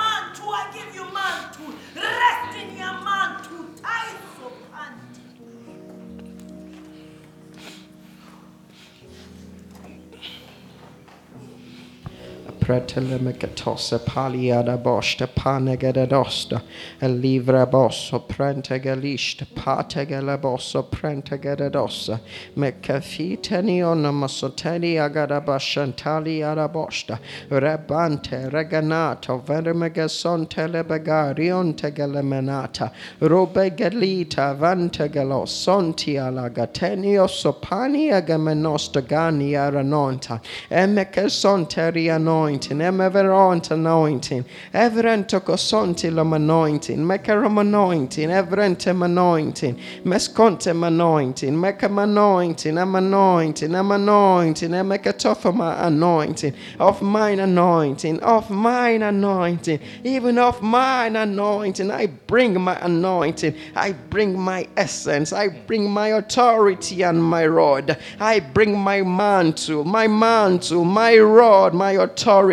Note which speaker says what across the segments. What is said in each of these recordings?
Speaker 1: mantu i give you mantu rest in your mantu taiso panti Pretele mecatossa palia
Speaker 2: pretelemekatosa paliada bosta panegededosta e livra bosso prentegelista pategele bosso prentegededosa mekafiteni onomosoteni agarabashantali arabosta rebante reganato vermegesonte lebegarion tegelemenata rubegelita vantegelo sonti alagatenio sopani agamenosta gani aranonta emekesonterianoi anointing. Emeveront anointing. Everentokosontilum anointing. Mekarum anointing. Everentem anointing. Mescontem anointing. Mekam anointing. Am anointing. I'm anointing. Emekatophama anointing. Of mine anointing. Of mine anointing. Even of mine anointing. I bring my anointing. I bring my essence. I bring my authority and my rod. I bring my mantle my mantle my rod my authority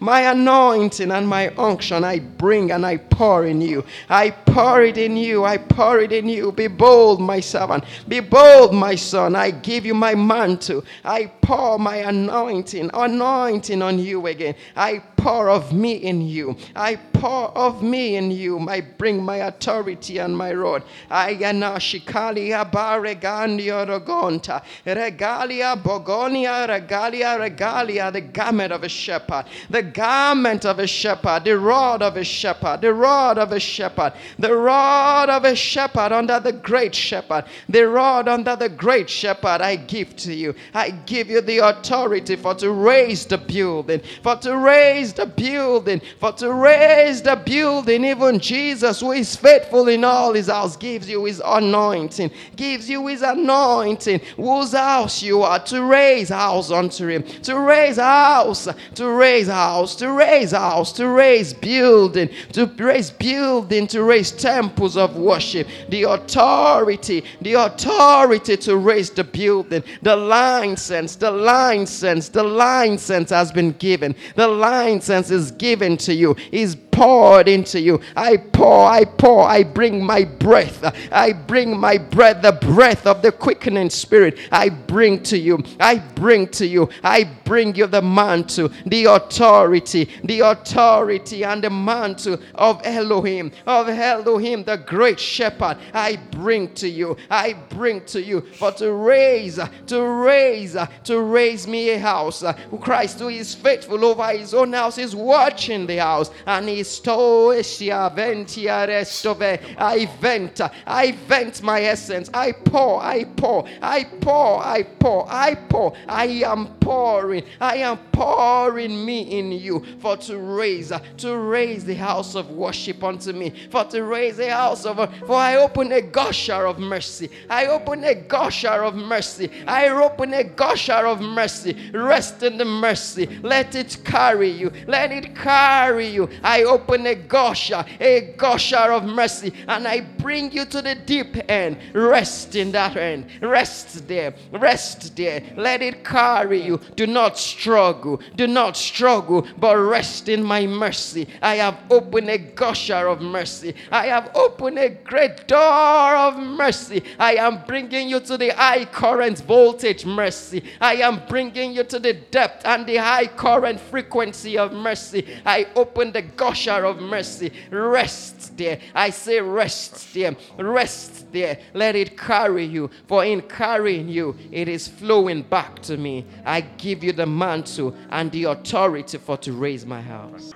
Speaker 2: my anointing and my unction I bring and I pour in you. I pour it in you. I pour it in you. Be bold my servant. Be bold my son. I give you my mantle. I pour my anointing anointing on you again. I pour of me in you. I pour of me in you I bring my authority and my rod. I am now shikalia baregandia rogonta regalia bogonia regalia regalia the garment of a shepherd the garment of a shepherd the rod of a shepherd the rod of a shepherd the rod of a shepherd under the great shepherd the rod under the great shepherd I give to you. I give you the authority for to raise the building for to raise the building for to raise the building even Jesus who is faithful in all his house gives you his anointing gives you his anointing whose house you are to raise house unto him to raise house to raise house to raise house to raise building to raise building to raise temples of worship the authority the authority to raise the building. The license the license the license has been given. The license is given to you. Is into you. I pour, I pour, I bring my breath. I bring my breath, the breath of the quickening spirit. I bring to you. I bring to you. I bring you the mantle, the authority, the authority and the mantle of Elohim, of Elohim, the great shepherd. I bring to you. I bring to you for to raise, to raise, to raise me a house. Christ, who is faithful over his own house, is watching the house and he ventia restove. I vent, I vent my essence. I pour, I pour, I pour, I pour, I pour. I am pouring, I am pouring me in you for to raise, to raise the house of worship unto me, for to raise the house of, for I open a gusher of mercy. I open a gusher of mercy. I open a gusher of mercy. Rest in the mercy. Let it carry you. Let it carry you. I open a gusher, a gusher of mercy, and I bring you to the deep end. Rest in that end. Rest there. Rest there. Let it carry you. Do not struggle. Do not struggle, but rest in my mercy. I have opened a gusher of mercy. I have opened a great door of mercy. I am bringing you to the high current voltage mercy. I am bringing you to the depth and the high current frequency of mercy. I open the of mercy. Rest there. I say, rest there. Rest there. Let it carry you. For in carrying you, it is flowing back to me. I give you the mantle and the authority for to raise my house.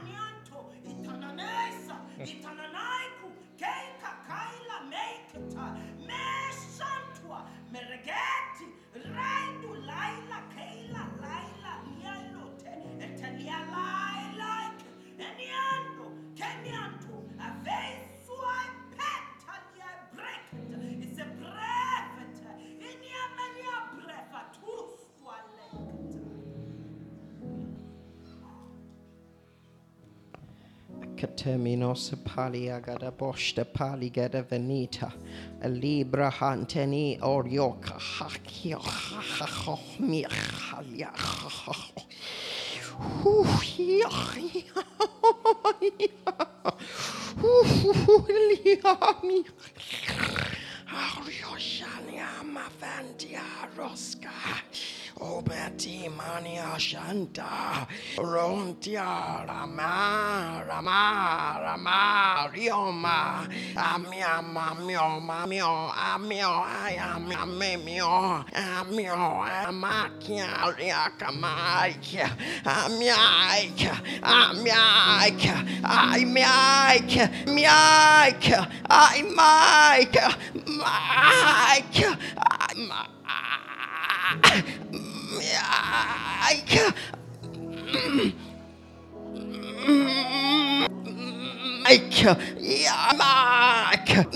Speaker 2: Caterminos palia gada bosta pali gada venita. A libra hanteni orio kahakio hachoch mi halia Hwch, Obeti mania shanta. Rontia rama rama rama rioma. Amia mamio mamio amio ayamia memio amio amakia riaka maikia amiaika amiaika amiaika miaika aimaika maika I, I can't. Yeah, Mike,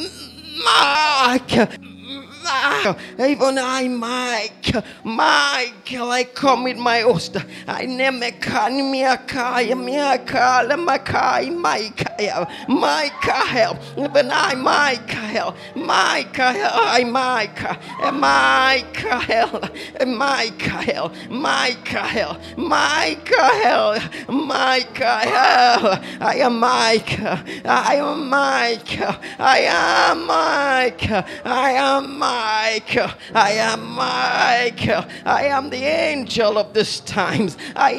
Speaker 2: Mike. Mike. Even I, Mike, Michael, I come with my host. I name me can me a can miaka, miaka, lemakai, Michael, Michael, even I, Michael, Michael, I, Michael, Michael, Michael, Michael, Michael, Michael, I am Michael, I am Michael, I am Michael, I am Michael, I am Michael, I am the angel of this times, I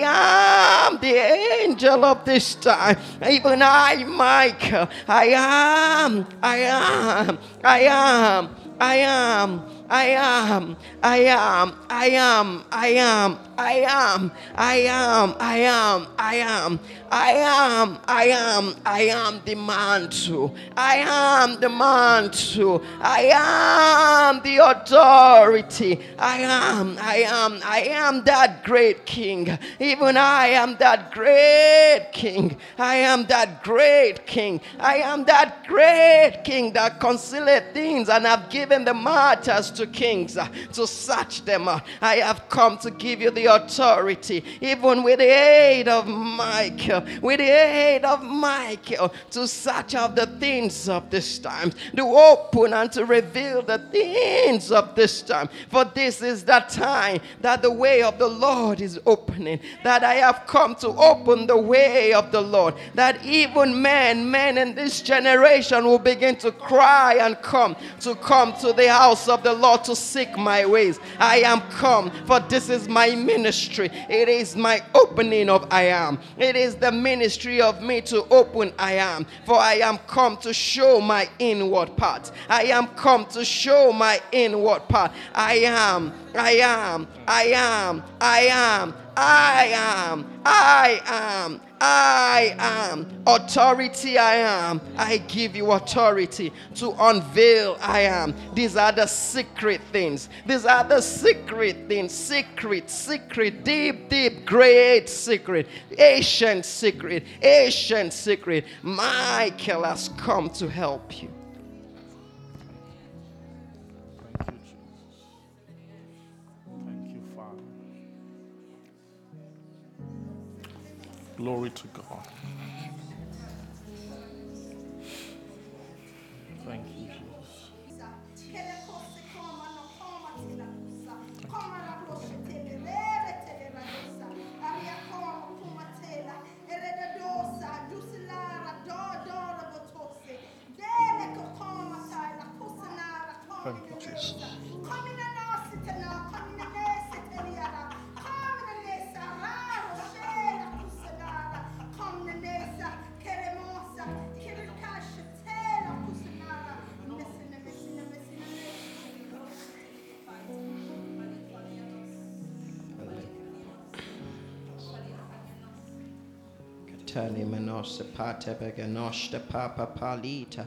Speaker 2: am the angel of this time, even I, Michael, I am, I am, I am, I am. I am, I am, I am, I am, I am, I am, I am, I am, I am, I am, I am the man too. I am the man too. I am the authority. I am, I am, I am that great king. Even I am that great king. I am that great king. I am that great king that concealeth things and have given the matters to kings uh, to search them. uh. I have come to give you the authority, even with the aid of Michael, with the aid of Michael, to search out the things of this time, to open and to reveal the things of this time. For this is the time that the way of the Lord is opening, that I have come to open the way of the Lord, that even men, men in this generation will begin to cry and come, to come to the house of the Lord to seek my ways. I am come, for this is my ministry. It is my opening of I am. It is the ministry of me to open I am. For I am come to show my inward part. I am come to show my inward part. I am, I am, I am, I am, I am, I am. I am authority. I am. I give you authority to unveil. I am. These are the secret things. These are the secret things. Secret, secret, deep, deep, great secret, ancient secret, ancient secret. Michael has come to help you,
Speaker 3: Glory to God. Thank you, Jesus. Thank you, Jesus.
Speaker 2: Katani menosa pate beganoshta papa palita.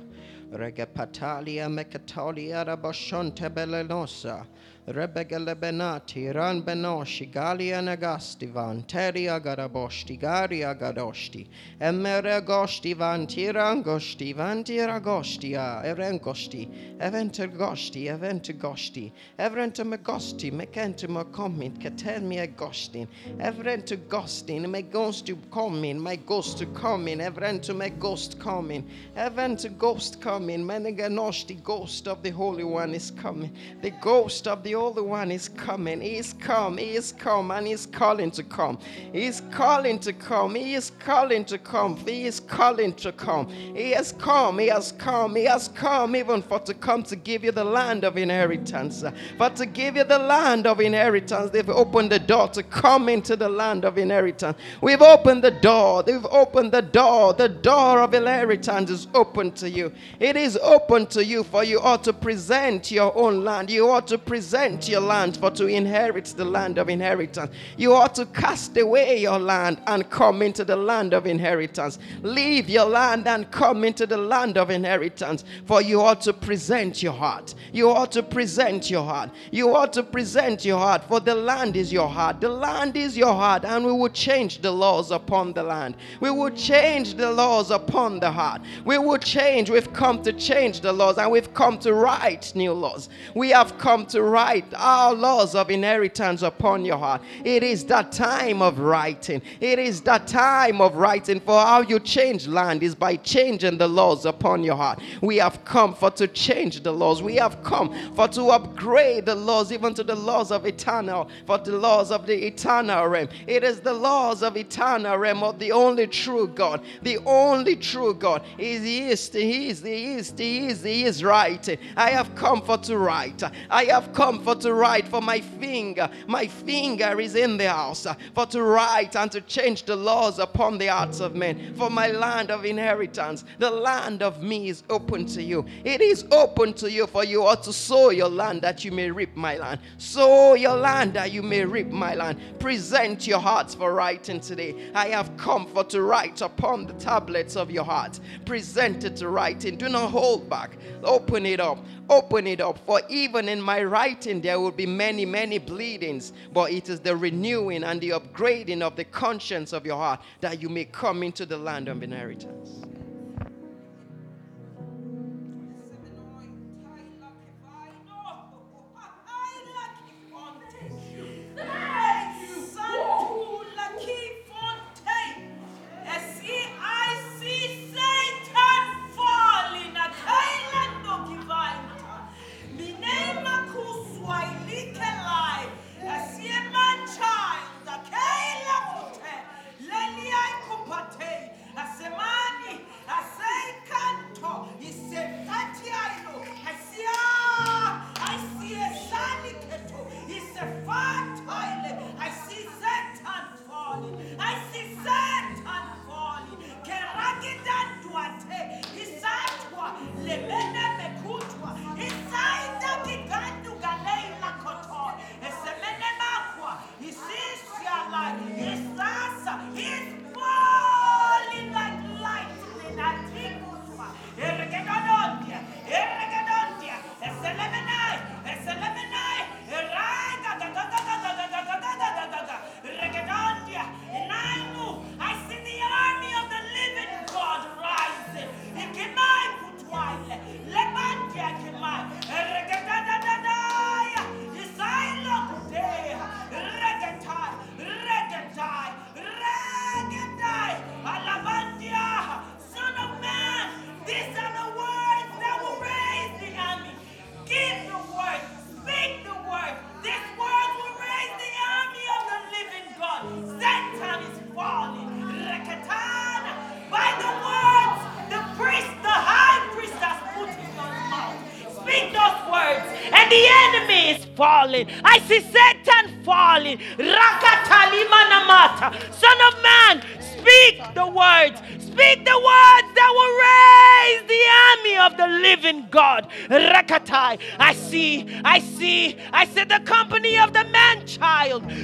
Speaker 2: Regepatalia mecatolia raboshonte belenosa. Rebegelebenati, Ran Benoshi, Galia Nagasti, Van Teria Garabosti, Garia Gadosti, Emere Gosti, Van Tirangosti, Van Tiragostia, ah, Erengosti, Eventer Gosti, Eventer Gosti, Evrenter Megosti, Mekenter Mekomit, Ketermi Agostin, Evrenter Gostin, me ghost to coming, my ghost to coming, Evrenter me ghost coming, Eventer Ghost coming, Meneganosti, Ghost of the Holy One is coming, the Ghost of the Holy One is coming, He is come, He is come, and He's calling to come, He is calling to come, He is calling to come, He is calling to come, He has come, He has come, He has come, even for to come to give you the land of inheritance, for to give you the land of inheritance. They've opened the door to come into the land of inheritance. We've opened the door, they've opened the door, the door of inheritance is open to you. It is open to you, for you ought to present your own land. You ought to present your land for to inherit the land of inheritance. You ought to cast away your land and come into the land of inheritance. Leave your land and come into the land of inheritance, for you ought to present your heart. You ought to present your heart. You ought to present your heart, for the land is your heart. The land is your heart, and we will change the laws upon the land. We will change the laws upon the heart. We will change. We've come to change the laws, and we've come to write new laws. We have come to write our laws of inheritance upon your heart. It is that time of writing. It is that time of writing. For how you change land is by changing the laws upon your heart. We have come for to change the laws. We have come for to upgrade the laws, even to the laws of eternal, for the laws of the eternal realm. It is the laws of eternal realm of the only true God. The only true God is He is, He is, He is, He is, He is right. I have come for to write. I have come for to write for my finger. My finger is in the house uh, for to write and to change the laws upon the hearts of men. For my land of inheritance, the land of me is open to you. It is open to you, for you ought to sow your land that you may reap my land. Sow your land that you may reap my land. Present your hearts for writing today. I have come for to write upon the tablets of your heart. Present it to writing. Do not hold back. Open it up. Open it up. For even in my writing, there will be many, many bleedings. But it is the renewing and the upgrading of the conscience of your heart that you may come into the land of inheritance.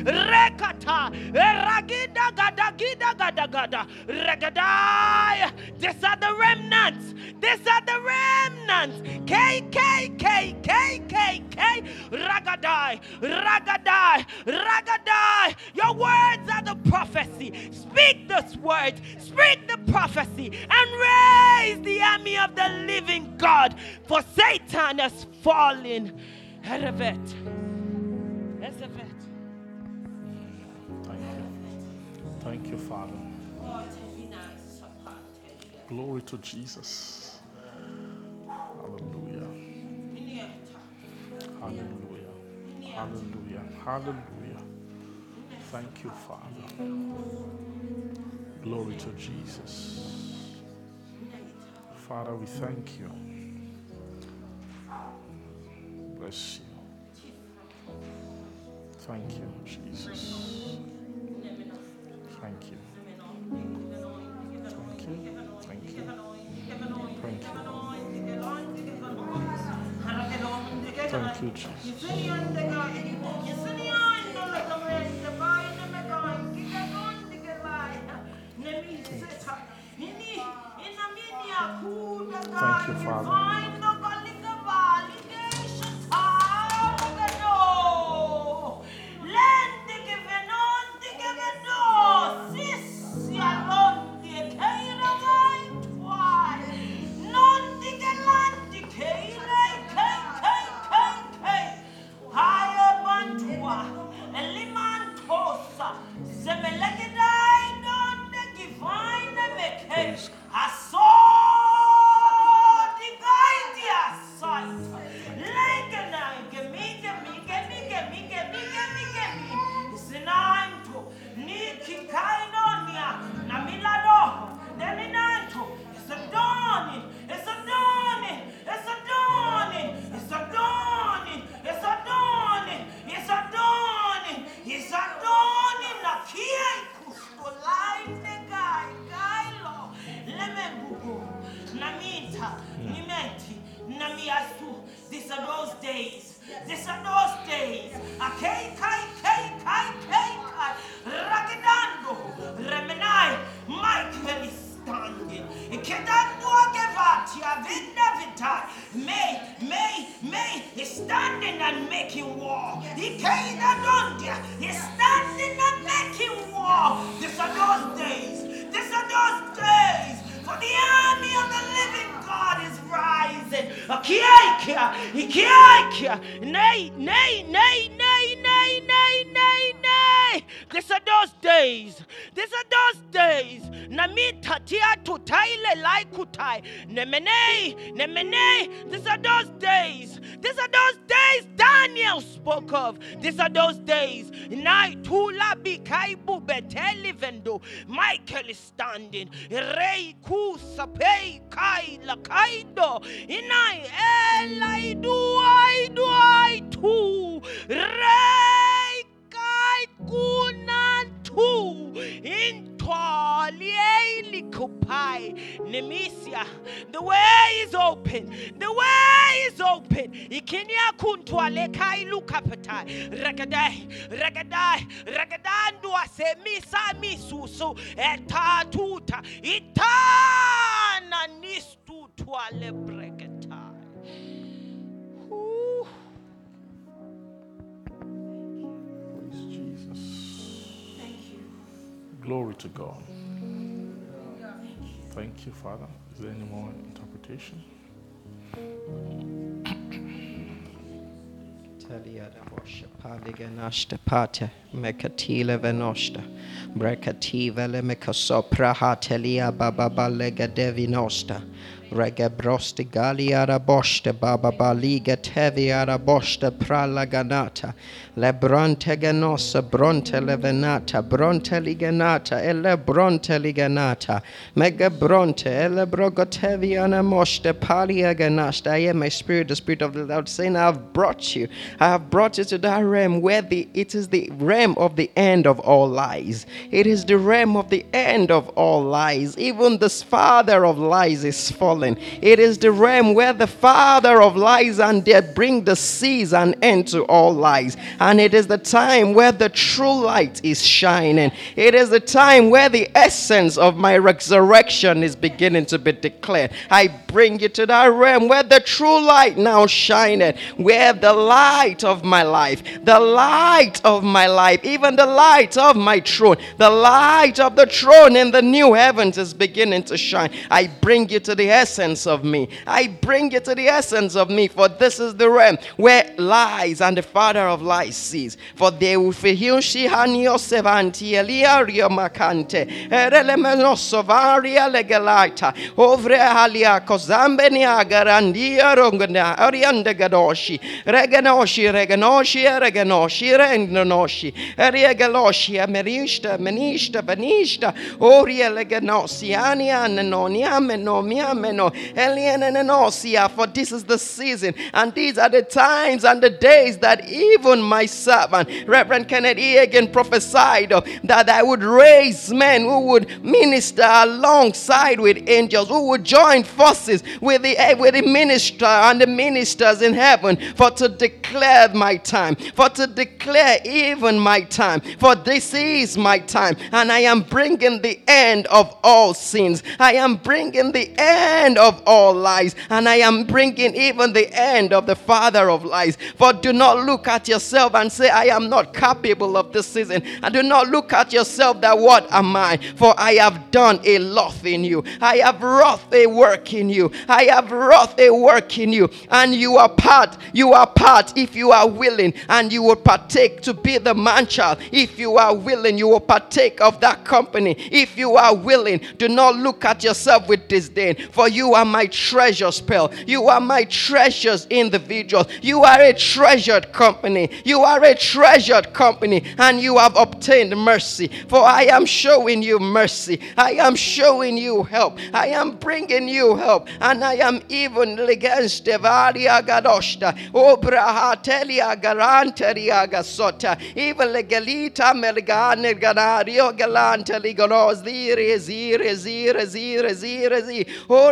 Speaker 1: Rekata. Ragida gada gida gada gada. Regadai. These are the remnants. These are the remnants.
Speaker 3: K, K, K, K, K, K. Ragadai, Ragadai, Ragadai. Your words are the prophecy. Speak this word, speak the prophecy, and raise the army of the living God. For Satan has fallen. Erevet.
Speaker 4: Father. Glory to Jesus. Hallelujah. Hallelujah. Hallelujah. Hallelujah. Thank you, Father. Glory to Jesus. Father, we thank you. Bless you. Thank you, Jesus. Thank you. Thank you. Thank you. Thank you. Thank you, Jesus.
Speaker 5: Thank
Speaker 4: you, Father.
Speaker 2: Bosha paliganashta pate mekatile venoshta brekative le mekasopra hatelia baba balega devinosta rega brosti galiara boshte baba baliga teviara boshte pralaganata le bronte genosa bronte levenata bronte liganata ele bronte liganata mega bronte ele brogoteviana moshte palia ganashta I am my spirit the spirit of the Lord saying I have brought you I have brought you to that realm where the it is the realm of the end of all lies. It is the realm of the end of all lies. Even this father of lies is fallen. It is the realm where the father of lies and death bring the seas and end to all lies. And it is the time where the true light is shining. It is the time where the essence of my resurrection is beginning to be declared. I bring you to that realm where the true light now shineth, where the light of my life, the light of my life, even the light of my throne, the light of the throne in the new heavens is beginning to shine. I bring you to the essence of me. I bring you to the essence of me, for this is the realm where lies and the father of lies cease. For they will feel she hanio sevanti eliario macante erelemenoso varia legalita ovre halia kozambe agarandia rongana arianda gadoshi reganoshi reganoshi reganoshi reganoshi eriegaloshi amerishta menishta benishta oria leganosi ania miameno elienenosia uh, for this is the season and these are the times and the days that even my servant Reverend Kenneth Hagin prophesied of that I would raise men who would minister alongside with angels who would join forces with the eh, with the minister and the ministers in heaven for to declare my time for to declare even my time for this is my time and I am bringing the end of all sins. I am bringing the end of all lies and I am bringing even the end of the father of lies. For do not look at yourself and say I am not capable of this season. And do not look at yourself that what am I? For I have done a lot in you. I have wrought a work in you. I have wrought a work in you. And you are part you are part if you are willing. And you will partake to be the man child. If you are willing you will partake of that company. If you are willing do not look at yourself with disdain. For you are my treasure spell you are my treasures individuals you are a treasured company you are a treasured company and you have obtained mercy for I am showing you mercy I am showing you help I am bringing you help and I am even against Devaria Gadoshta Obrahatelia Garanteria Gasota even legalita melgane ganario galante ligonos zire zire zire zire zire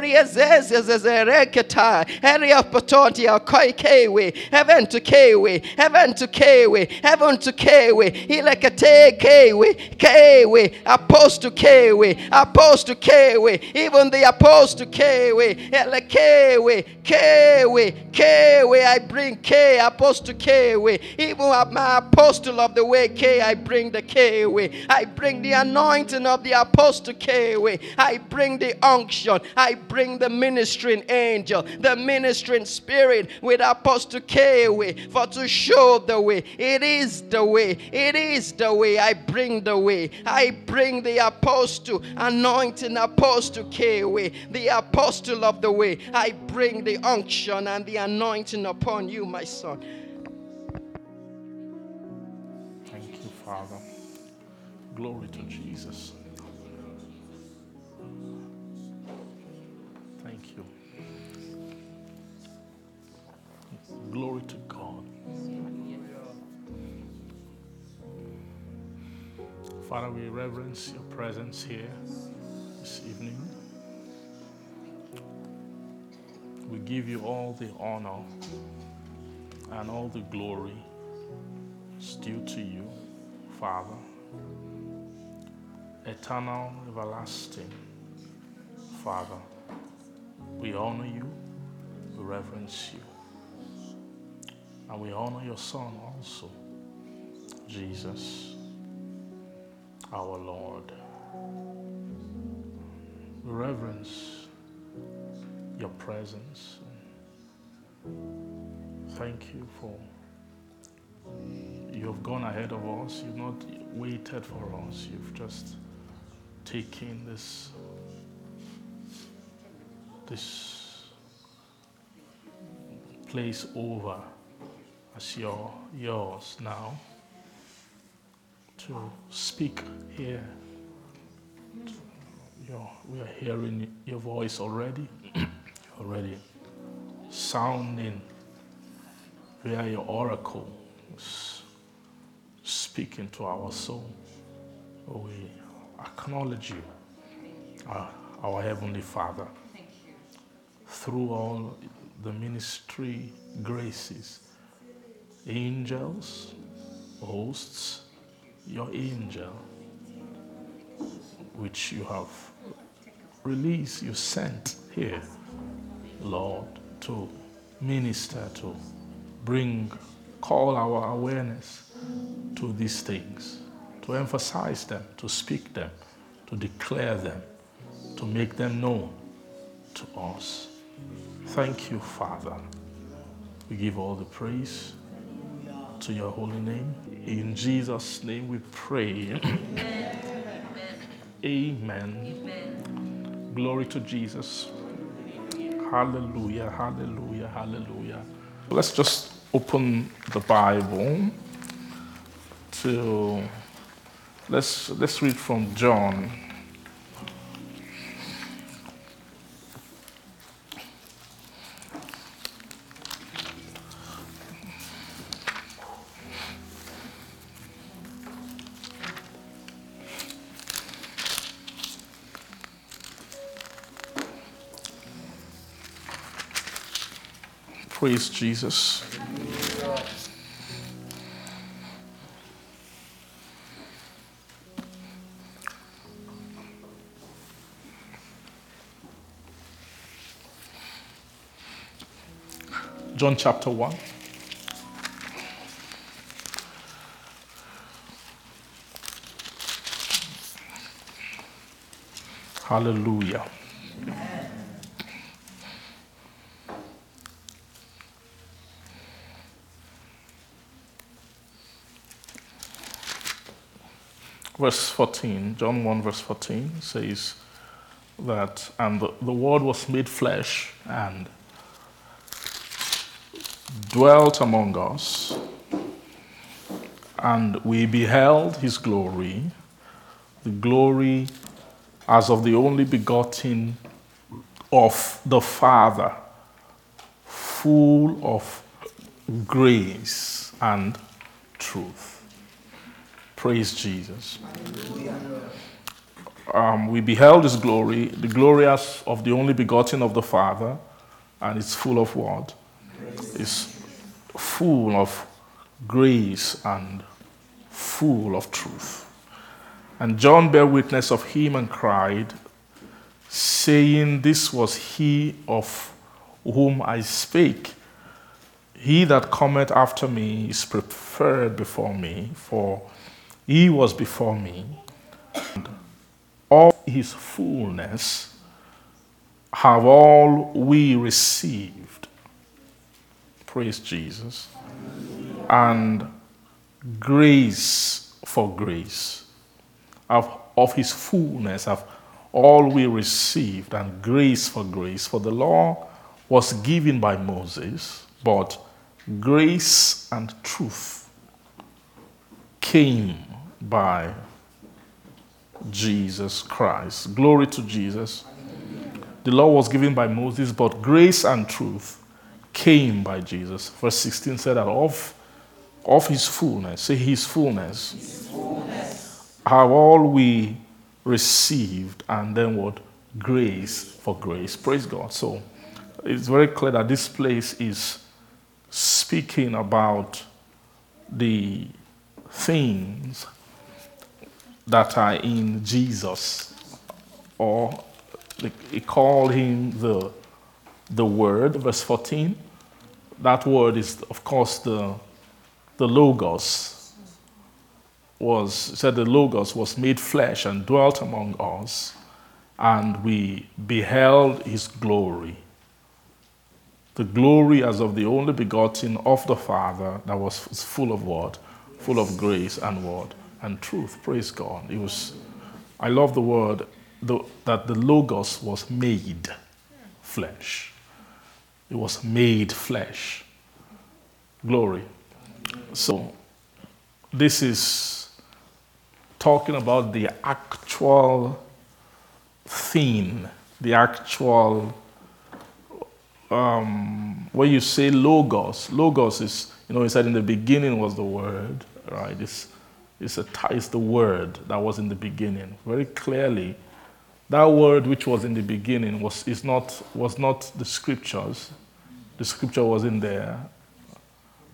Speaker 2: zi oria zeze zezereketa area potontia koi kewe heaven to kewe heaven to kewe heaven to kewe ilekate kewe kewe apostle kewe apostle kewe even the apostle kewe ele kewe kewe kewe I bring K apostle kewe even my apostle of the way K I bring the kewe I bring the anointing of the apostle kewe I bring the unction I bring the ministering angel the ministering spirit with apostle kewe for to show the way. It is the way. It is the way I bring the way. I bring the apostle anointing apostle kewe the apostle of the way. I bring the unction and the anointing upon you my son.
Speaker 3: Thank you, Father. Glory to Jesus. Glory to God. Father, we reverence your presence here this evening. We give you all the honor and all the glory is due to you, Father. Eternal, everlasting Father, we honor you, we reverence you, and we honor your Son also, Jesus, our Lord. We reverence your presence. Thank you for you have gone ahead of us. You've not waited for us. You've just taken this this place over as your yours now to speak here. Your, we are hearing your voice already. already sounding via your oracle. speaking to our soul. We acknowledge you, our, our Heavenly Father, through all the ministry graces, angels, hosts, your angel, which you have released, you sent here, Lord, to minister, to bring, call our awareness to these things, to emphasize them, to speak them, to declare them, to make them known to us. Thank you, Father. We give all the praise to your holy name. In Jesus' name we pray. Amen. Glory to Jesus. Hallelujah, hallelujah, hallelujah. Let's just open the Bible to let's let's read from John. Praise Jesus. John chapter 1. Hallelujah. Verse 14, John 1, verse 14 says that, and the, the Word was made flesh and dwelt among us, and we beheld his glory, the glory as of the only begotten of the Father, full of grace and truth. Praise Jesus. Um, we beheld his glory, the glory of the only begotten of the Father, and it's full of what? It's full of grace and full of truth. And John bare witness of him and cried, saying, This was he of whom I spake. He that cometh after me is preferred before me, for he was before me. And all his fullness have all we received. Praise Jesus. And grace for grace. Of, of his fullness have all we received, and grace for grace. For the law was given by Moses, but grace and truth came by Jesus Christ. Glory to Jesus. The law was given by Moses, but grace and truth came by Jesus. Verse 16 said that of, of his fullness, say his fullness, his fullness, have all we received, and then what? Grace for grace. Praise God. So it's very clear that this place is speaking about the things that are in Jesus, or he called him the, the Word, verse 14. That word is, of course, the, the Logos. Was said the Logos was made flesh and dwelt among us, and we beheld his glory. The glory as of the only begotten of the Father that was full of what? Full of grace and what? And truth. Praise God. It was, I love the word the, that the Logos was made flesh. It was made flesh. Glory. So, this is talking about the actual theme, the actual. Um, when you say logos, logos is, you know, he said in the beginning was the word, right? It's is, a, is the word that was in the beginning. Very clearly, that word which was in the beginning was, is not, was not the scriptures. The scripture wasn't there.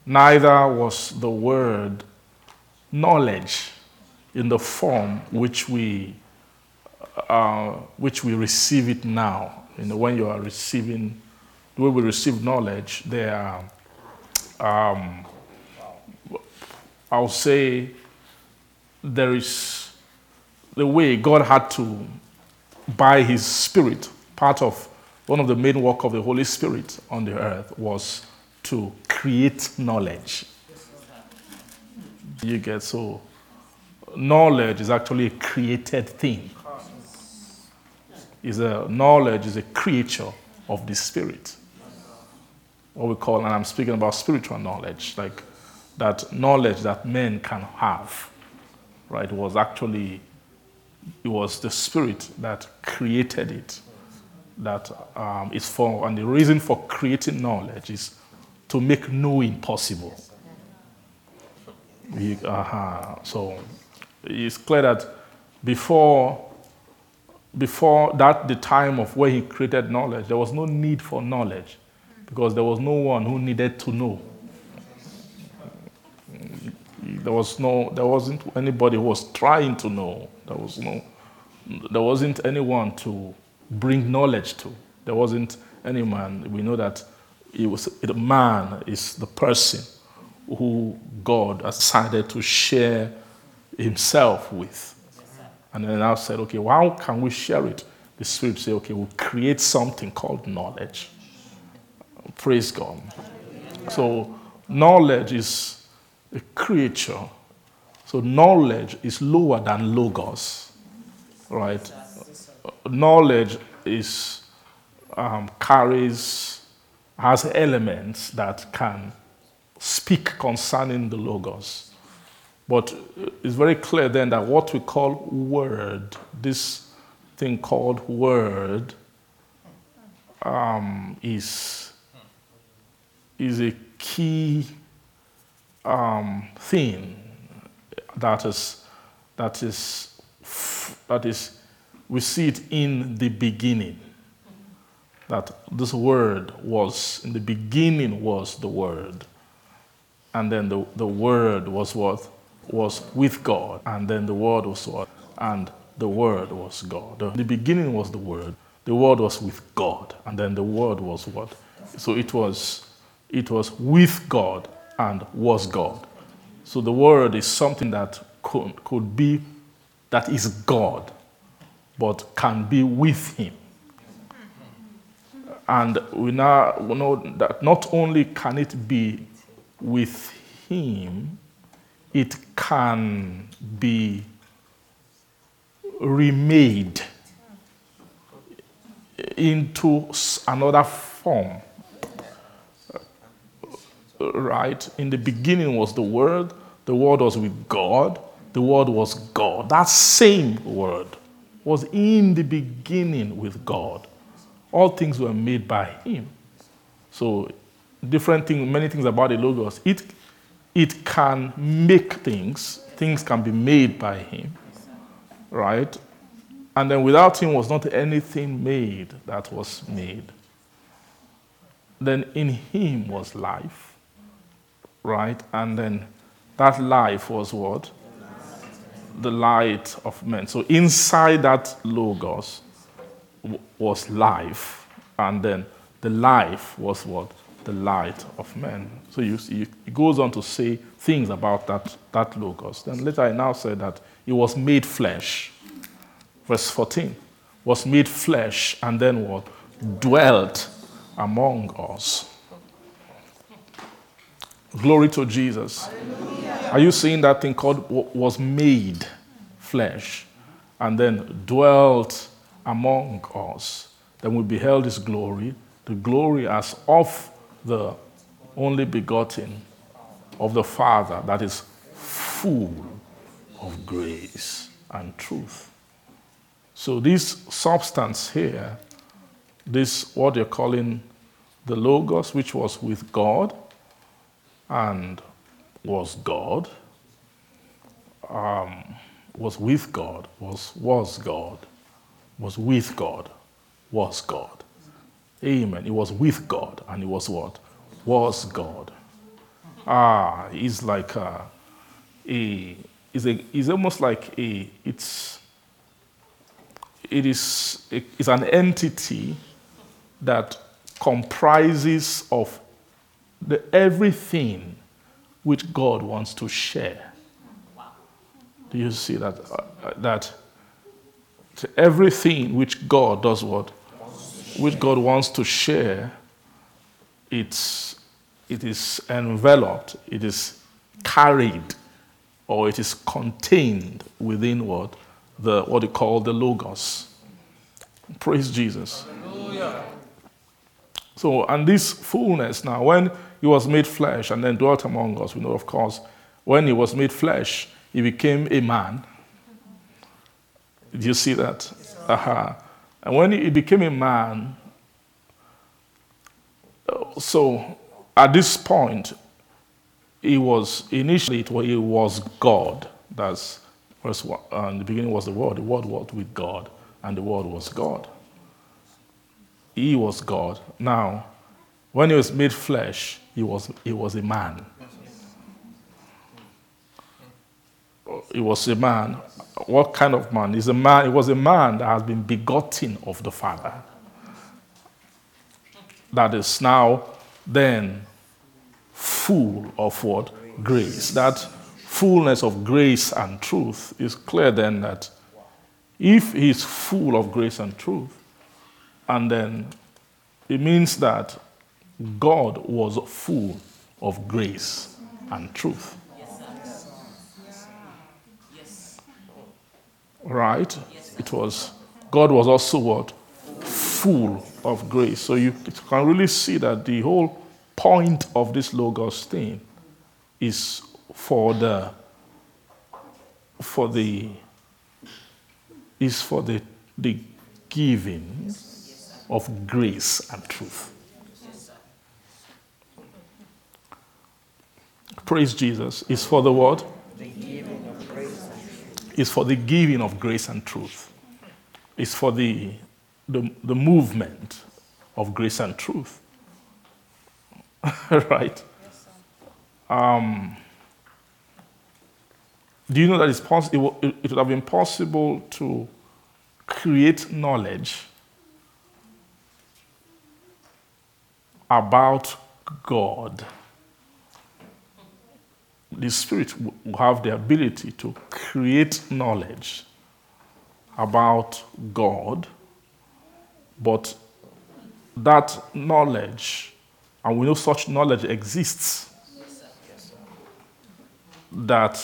Speaker 3: Neither was the word knowledge in the form which we, uh, which we receive it now. You know, when you are receiving, the way we receive knowledge, there are, um, I'll say, there is the way God had to, by His Spirit, part of one of the main work of the Holy Spirit on the earth was to create knowledge. You get so knowledge is actually a created thing. Is a knowledge is a creature of the spirit. What we call, and I'm speaking about spiritual knowledge, like that knowledge that men can have. Right? Was actually it was the spirit that created it. That um, is for, and the reason for creating knowledge is to make knowing possible. Uh-huh. So it's clear that before, before that, the time of where he created knowledge, there was no need for knowledge because there was no one who needed to know. There was no, there wasn't anybody who was trying to know. There was no, there wasn't anyone to bring knowledge to. There wasn't any man. We know that it was the man is the person who God decided to share himself with. And then I said, okay, well, how can we share it? The Spirit said, okay, we'll create something called knowledge. Praise God. So, knowledge is a creature. So, knowledge is lower than logos, right? Knowledge is um, carries has elements that can speak concerning the logos. But it's very clear then that what we call word, this thing called word, um, is, is a key um, thing that is, that is, that is, we see it in the beginning. That this word was, in the beginning was the word. And then the, the word was what? Was with God. And then the word was what? And the word was God. The, the beginning was the word. The word was with God. And then the word was what? So it was it was with God and was God. So the word is something that could, could be that is God, but can be with him. And we now know that not only can it be with him, it can be remade into another form. Right? In the beginning was the Word, the Word was with God, the Word was God. That same Word was in the beginning with God. All things were made by Him. So, different things, many things about the Logos. It, it can make things, things can be made by Him, right? And then without Him was not anything made that was made. Then in Him was life, right? And then that life was what? The light of men. So inside that Logos was life, and then the life was what? The light of men. So you see, it goes on to say things about that, that Logos. Then later I now said that it was made flesh. Verse 14 was made flesh and then what? Dwelt among us. Glory to Jesus. Are you seeing that thing called wa- was made flesh and then dwelt among us? Then we beheld his glory, the glory as of the only begotten of the Father that is full of grace and truth. So, this substance here, this what you're calling the Logos, which was with God and was God, um, was with God, was, was God, was with God, was God. Amen. He was with God and he was what? Was God. Ah, he's like a, a is a is almost like a it's it is it's an entity that comprises of the everything which God wants to share. Do you see that? Uh, that everything which God does what? Which God wants to share, it's, it is enveloped, it is carried, or it is contained within what? The, what they call the Logos. Praise Jesus. So, and this fullness now, when he was made flesh and then dwelt among us, we know, of course, when he was made flesh, he became a man. Did you see that? Uh-huh. And when he became a man, so at this point, he was initially he was God. That's verse one. In the beginning was the Word. The Word was with God, and the Word was God. He was God. Now, when he was made flesh, he was, he was a man. He was a man. What kind of man? He's a man. He was a man that has been begotten of the Father. That is now then full of what? Grace. That fullness of grace and truth is clear then that if he's full of grace and truth, and then it means that God was full of grace and truth. Right? It was, God was also what? Full of grace. So you can really see that the whole point of this Logos thing is for the, for the, is for the, the giving of grace and truth. Praise Jesus. Is for the what? Is for the giving of grace and truth. Is for the, the, the movement of grace and truth. right? Um, do you know that it's possible, it, it would have been possible to create knowledge about God? The Spirit will have the ability to create knowledge about God, but that knowledge and we know such knowledge exists. That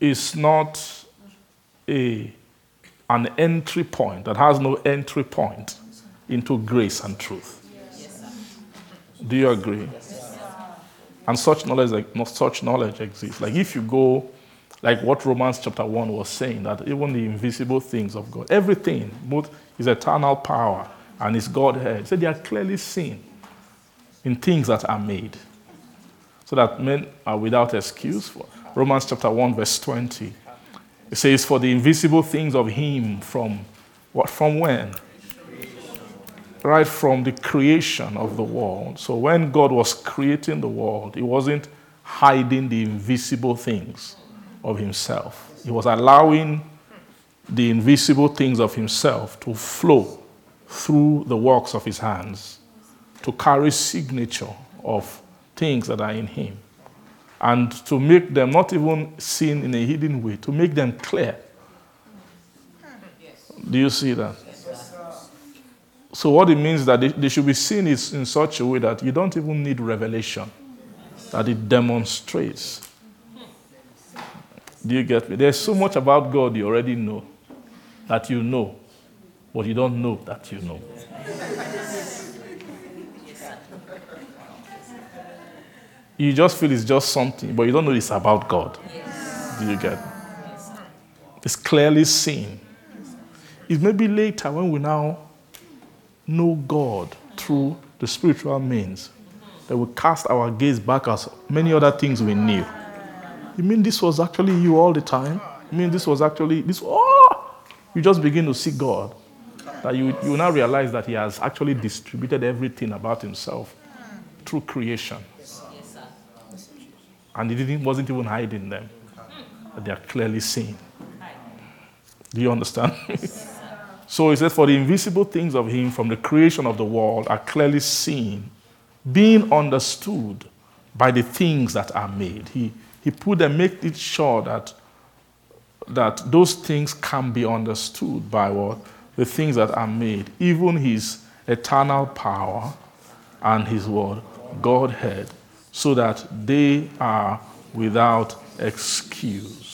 Speaker 3: is not a, an entry point, that has no entry point into grace and truth. Do you agree? And such knowledge, such knowledge exists. Like if you go, like what Romans chapter 1 was saying, that even the invisible things of God, everything, both is eternal power and his Godhead. He said they are clearly seen in things that are made. So that men are without excuse. For Romans chapter 1, verse 20. It says, For the invisible things of him from what from when? Right from the creation of the world. So when God was creating the world, he wasn't hiding the invisible things of himself. He was allowing the invisible things of himself to flow through the works of his hands to carry signature of things that are in him and to make them not even seen in a hidden way, to make them clear. Do you see that? So, what it means that they, should be seen is in such a way that you don't even need revelation, that it demonstrates. Do you get me? There's so much about God you already know that you know but you don't know that you know. You just feel it's just something, but you don't know it's about God. Do you get? It's clearly seen. It may be later when we now know God through the spiritual means that we cast our gaze back as many other things we knew. You mean this was actually you all the time? You mean this was actually this? Oh, you just begin to see God. That you you now realize that He has actually distributed everything about Himself through creation, and He didn't wasn't even hiding them. They are clearly seen. Do you understand? so he says, For the invisible things of him from the creation of the world are clearly seen, being understood by the things that are made. He, he put and make it sure that, that those things can be understood by what? The things that are made, even his eternal power and his word, Godhead, so that they are without excuse.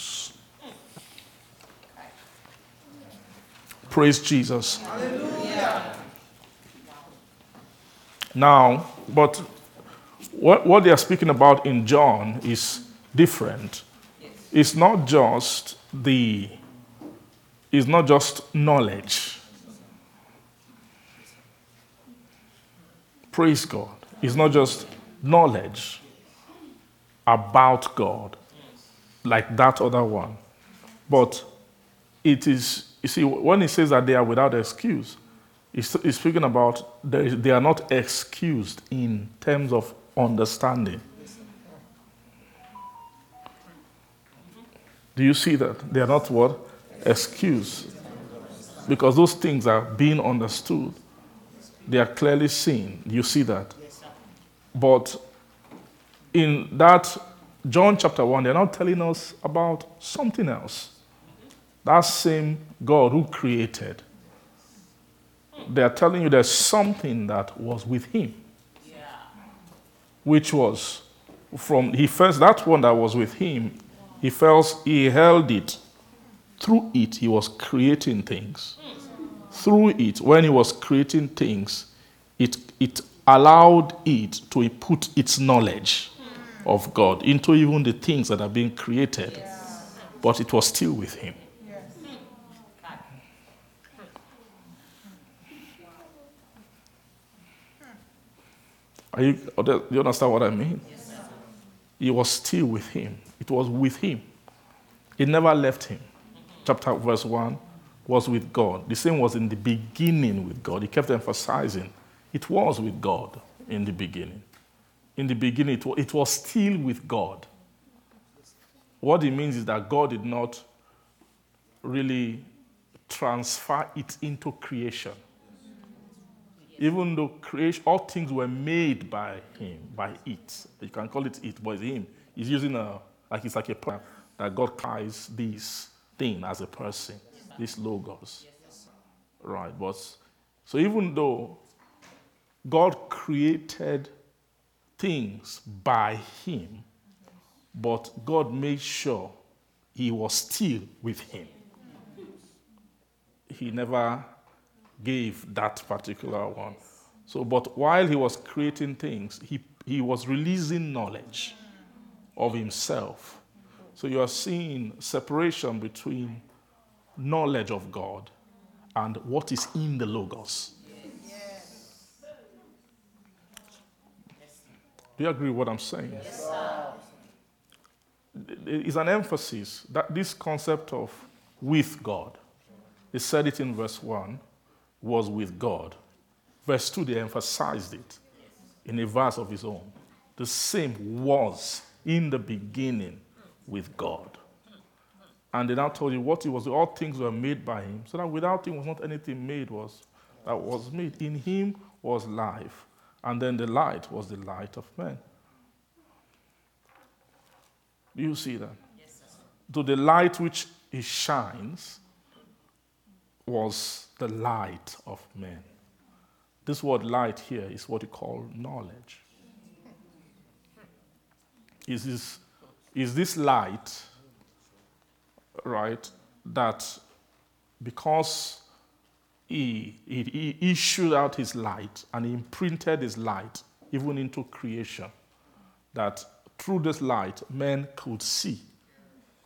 Speaker 3: Praise Jesus. Now, but what, what they are speaking about in John is different. It's not just the it's not just knowledge. Praise God. It's not just knowledge about God like that other one. But it is, you see, when he says that they are without excuse, he's, speaking about they, are not excused in terms of understanding. Do you see that? They are not what? Excused. Because those things are being understood. They are clearly seen. You see that? But in that John chapter 1, they're now telling us about something else. That same God who created. They are telling you there's something that was with him. Which was from he first that one that was with him, he felt he held it. Through it, he was creating things. Through it, when he was creating things, it, it allowed it to put its knowledge of God into even the things that are being created. But it was still with him. Are you, do you understand what I mean? It was still with him. It was with him. It never left him. Chapter verse 1 was with God. The same was in the beginning with God. He kept emphasizing it was with God in the beginning. In the beginning, it was, it was still with God. What it means is that God did not really transfer it into creation. Even though creation, all things were made by him, by it. You can call it it, but it's him. He's using a, like it's like a plan that God ties this thing as a person, this logos. Right, but so even though God created things by him, but God made sure he was still with him. He never gave that particular one. So, but while he was creating things, he, he was releasing knowledge of himself. So you are seeing separation between knowledge of God and what is in the Logos. Do you agree with what I'm saying? Yes. It's an emphasis that this concept of with God, he said it in verse 1, was with God. Verse 2, they emphasized it in a verse of his own. The same was in the beginning with God. And they now told you what it was. All things were made by him, so that without him was not anything made was that was made. In him was life, and then the light was the light of men. Do you see that? Yes. To the light which he shines was the light of men. This word light here is what you call knowledge. Is this, is this light, right, that because he, he, he issued out his light and he imprinted his light even into creation, that through this light men could see,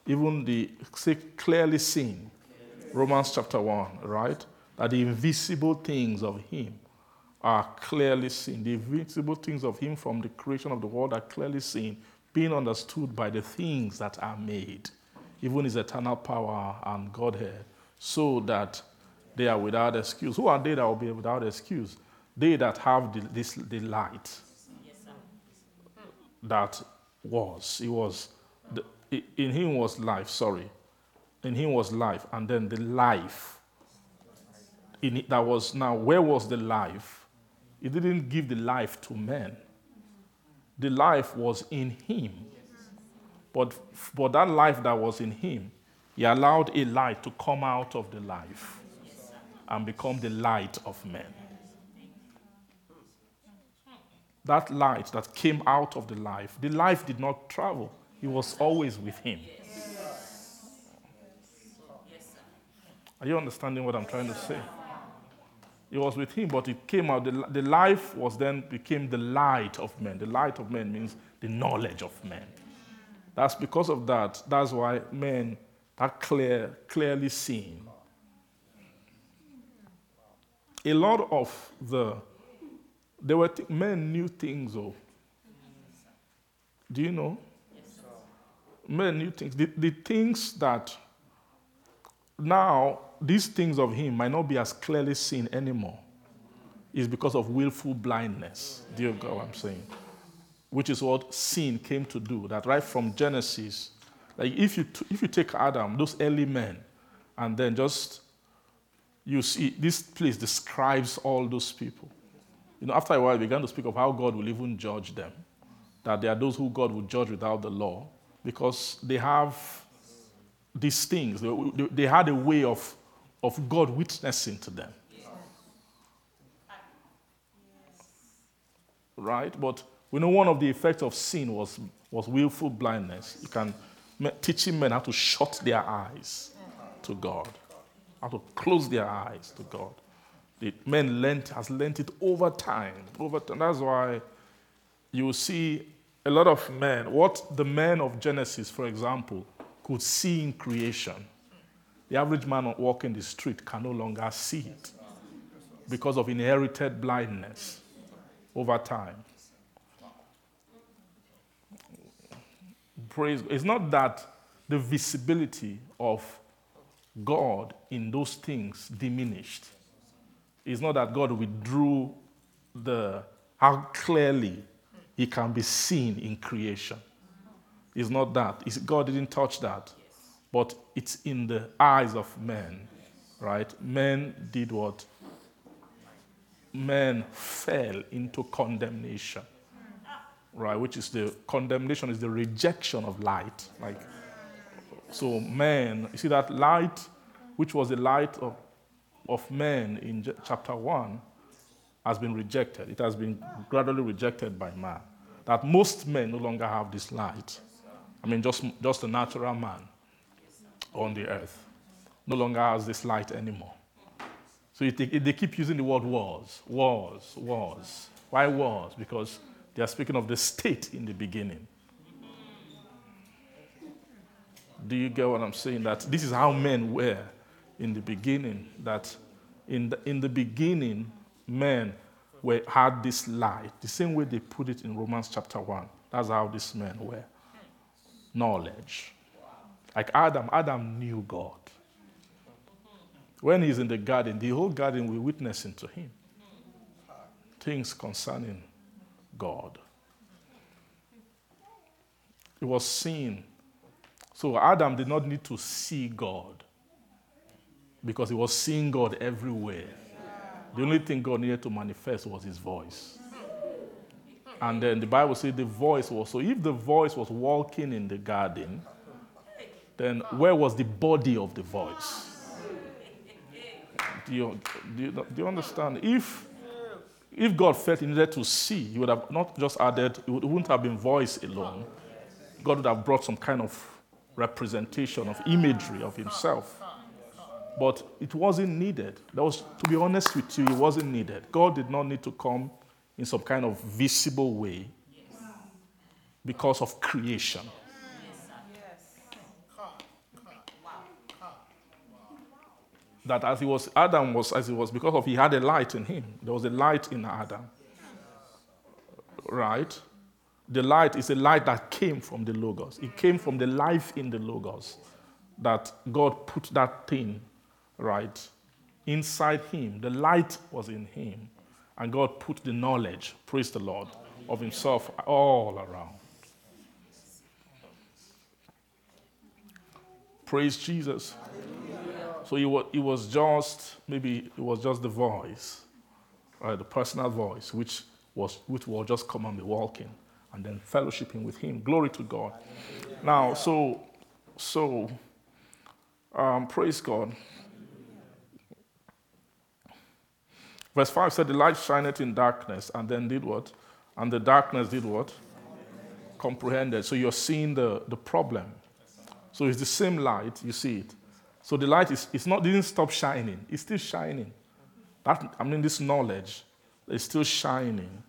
Speaker 3: even the clearly seen. Romans chapter 1, right? That the invisible things of him are clearly seen. The invisible things of him from the creation of the world are clearly seen, being understood by the things that are made, even his eternal power and Godhead, so that they are without excuse. Who are they that will be without excuse? They that have the, this, the light that was. It was the, in him was life, sorry. In him was life, and then the life in it, that was now where was the life? He didn't give the life to men. The life was in him. But for that life that was in him, he allowed a light to come out of the life and become the light of men. That light that came out of the life, the life did not travel, it was always with him. Are you understanding what I'm trying to say? It was with him, but it came out. The, the life was then became the light of men. The light of men means the knowledge of men. That's because of that. That's why men are clear, clearly seen. A lot of the there were th- men knew things. Oh, do you know? Men knew things. The, the things that now these things of him might not be as clearly seen anymore is because of willful blindness. Do you get what I'm saying? Which is what sin came to do. That right from Genesis, like if you, t- if you take Adam, those early men, and then just you see this place describes all those people. You know, after a while, we began to speak of how God will even judge them. That there are those who God will judge without the law because they have these things. They, they, they had a way of of God witnessing to them. Right? But we know one of the effects of sin was, was willful blindness. You can teaching men how to shut their eyes to God, how to close their eyes to God. The men learned, has learned it over time. Over time. That's why you see a lot of men, what the men of Genesis, for example, could see in creation the average man walking the street can no longer see it because of inherited blindness over time. Praise. It's not that the visibility of God in those things diminished. It's not that God withdrew the how clearly he can be seen in creation. It's not that. It's, God didn't touch that but it's in the eyes of men, right? Men did what? Men fell into condemnation, right? Which is the condemnation is the rejection of light. Like, so men, you see that light, which was the light of, of men in chapter 1, has been rejected. It has been gradually rejected by man. That most men no longer have this light. I mean, just, just a natural man on the earth no longer has this light anymore. So they keep using the word wars, wars, wars. Why wars? Because they are speaking of the state in the beginning. Do you get what I'm saying? That this is how men were in the beginning. That in the, in the beginning, men were, had this light, the same way they put it in Romans chapter 1. That's how these men were. Knowledge. Like Adam, Adam knew God. When he's in the garden, the whole garden will witnessing to him things concerning God. It was seen. So Adam did not need to see God because he was seeing God everywhere. The only thing God needed to manifest was his voice. And then the Bible says the voice was so if the voice was walking in the garden, then where was the body of the voice? Do you, do you, do you understand? If, if God felt he needed to see, he would have not just added, it wouldn't have been voice alone. God would have brought some kind of representation of imagery of himself. But it wasn't needed. That was, to be honest with you, it wasn't needed. God did not need to come in some kind of visible way because of creation. That as he was, Adam was as he was, because of he had a light in him. There was a light in Adam. Right? the light is a light that came from the Logos. It came from the life in the Logos. That God put that thing, right, inside him. The light was in him. And God put the knowledge, praise the Lord, of himself all around. Praise Jesus. So it was, it was just, maybe it was just the voice, right, the personal voice, which was, which was just be walking and then fellowshipping with him. Glory to God. Now, so, so, um, praise God. Verse 5 said, The light shineth in darkness, and then did what? And the darkness did what? Comprehended. So you're seeing the, the problem. So it's the same light, you see it. So the light is it's not didn't stop shining, it's still shining. That I mean this knowledge is still shining.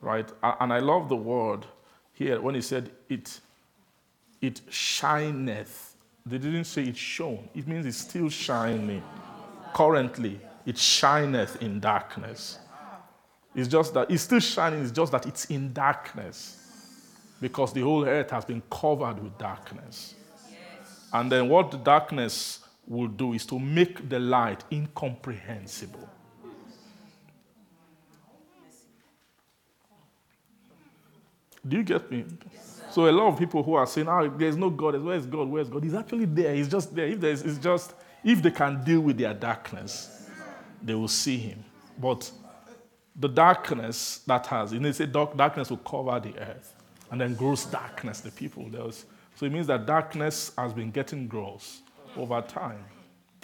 Speaker 3: Right? And I love the word here when he said it it shineth. They didn't say it shone. It means it's still shining. Currently, it shineth in darkness. It's just that it's still shining, it's just that it's in darkness. Because the whole earth has been covered with darkness. And then what the darkness will do is to make the light incomprehensible. Do you get me? So a lot of people who are saying, "Ah, oh, there's no God. Where's God? Where's God?" He's actually there. He's just there. If there's, it's just if they can deal with their darkness, they will see Him. But the darkness that has, you know, say dark, darkness will cover the earth, and then gross darkness the people. There was, so it means that darkness has been getting gross over time,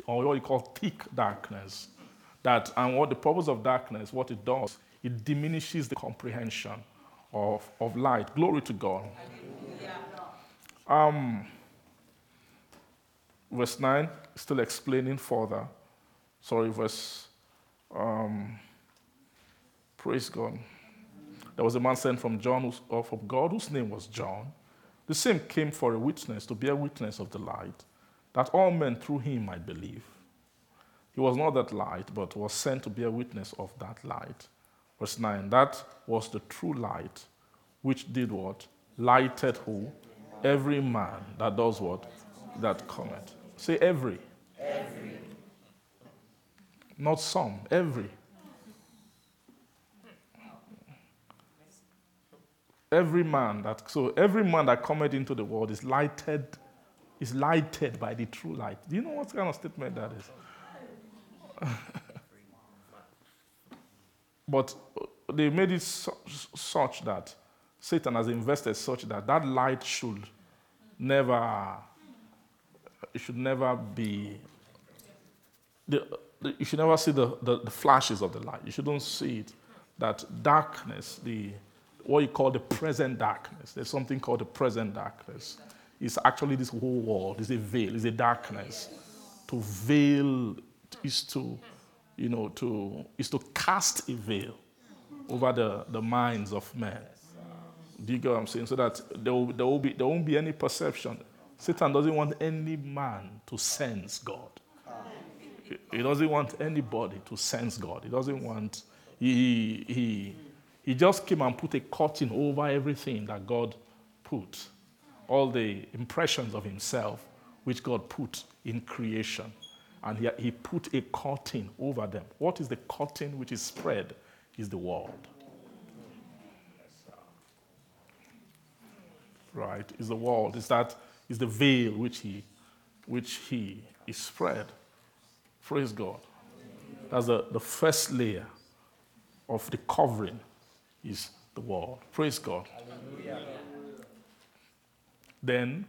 Speaker 3: or what you call thick darkness. That and what the purpose of darkness, what it does, it diminishes the comprehension of, of light. Glory to God. Um, verse 9, still explaining further. Sorry, verse. Um, praise God. There was a man sent from John, or from God, whose name was John. The same came for a witness, to bear witness of the light, that all men through him might believe. He was not that light, but was sent to bear witness of that light. Verse 9 That was the true light, which did what? Lighted who? Every man that does what? That cometh. Say every. Every. Not some, every. Every man that so every man that cometh into the world is lighted, is lighted by the true light. Do you know what kind of statement that is? but they made it such that Satan has invested such that that light should never, it should never be, the, the, you should never see the, the, the flashes of the light. You shouldn't see it. That darkness, the what you call the present darkness. There's something called the present darkness. It's actually this whole world. It's a veil. It's a darkness. To veil is to, you know, to is to cast a veil over the, the minds of men. Do you get what I'm saying? So that there, will, there, will be, there won't be any perception. Satan doesn't want any man to sense God. He doesn't want anybody to sense God. He doesn't want, he, he, he just came and put a curtain over everything that God put, all the impressions of himself which God put in creation. And he, he put a curtain over them. What is the curtain which is spread? Is the world. Right? Is the world. Is that is the veil which he which he is spread. Praise God. That's the, the first layer of the covering is the world. Praise God. Hallelujah. Then,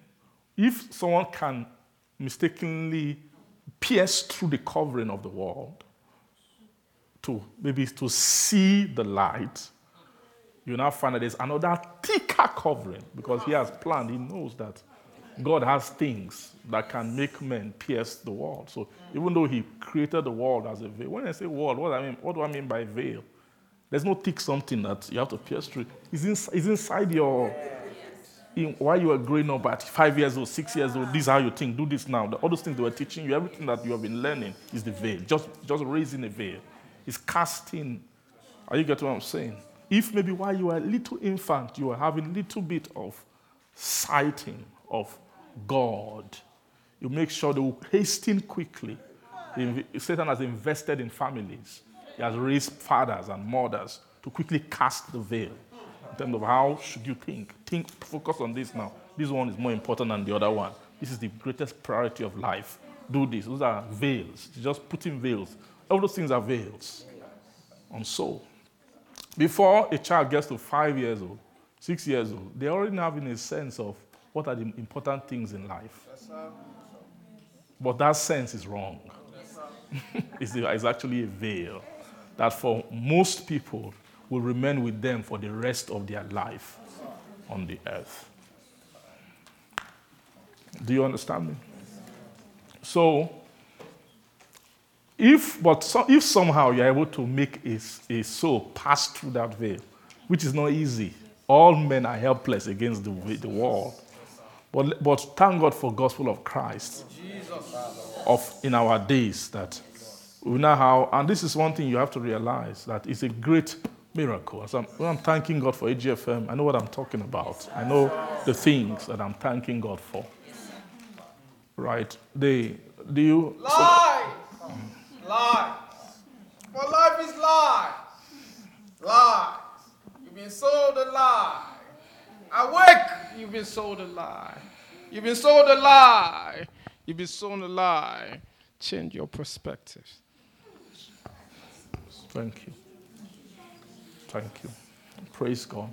Speaker 3: if someone can mistakenly pierce through the covering of the world to maybe to see the light, you now find that there's another thicker covering because he has planned, he knows that God has things that can make men pierce the world. So even though he created the world as a veil, when I say world, what, I mean, what do I mean by veil? There's no thick something that you have to pierce through. It's, in, it's inside your. In, while you were growing up at five years old, six years old, this is how you think, do this now. All those things they were teaching you, everything that you have been learning is the veil. Just, just raising a veil. It's casting. Are you getting what I'm saying? if maybe while you were a little infant, you were having a little bit of sighting of God, you make sure they will hasten quickly. Satan has invested in families. He has raised fathers and mothers to quickly cast the veil in terms of how should you think. Think, focus on this now. This one is more important than the other one. This is the greatest priority of life. Do this. Those are veils. It's just putting veils. All those things are veils. And so, before a child gets to five years old, six years old, they're already having a sense of what are the important things in life. But that sense is wrong. it's actually a veil that for most people will remain with them for the rest of their life on the earth. Do you understand me? So, if but so, if somehow you're able to make a, a soul pass through that veil, which is not easy, all men are helpless against the, the world. But, but thank God for gospel of Christ of in our days that we know how, and this is one thing you have to realize that it's a great miracle. As I'm, I'm thanking God for AGFM, I know what I'm talking about. I know the things that I'm thanking God for. Right? They, do you?
Speaker 6: Lies! Lies! For life is lies! Lies! You've been sold a lie. Awake! You've been sold a lie. You've been sold a lie. You've been sold a lie. Change your perspective.
Speaker 3: Thank you. Thank you. Praise God.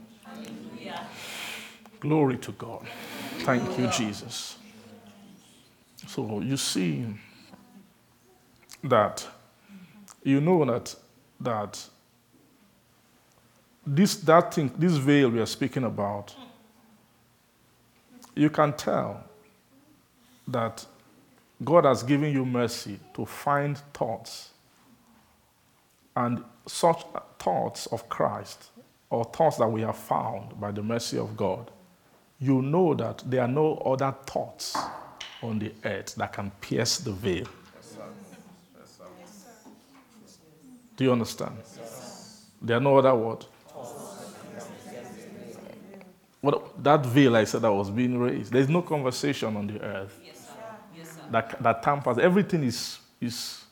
Speaker 3: Glory to God. Thank you, Jesus. So you see that you know that that this that thing, this veil we are speaking about, you can tell that God has given you mercy to find thoughts and such thoughts of Christ or thoughts that we have found by the mercy of God, you know that there are no other thoughts on the earth that can pierce the veil. Do you understand? There are no other what? What that veil I said that was being raised. There's no conversation on the earth that, that tampers. Everything is is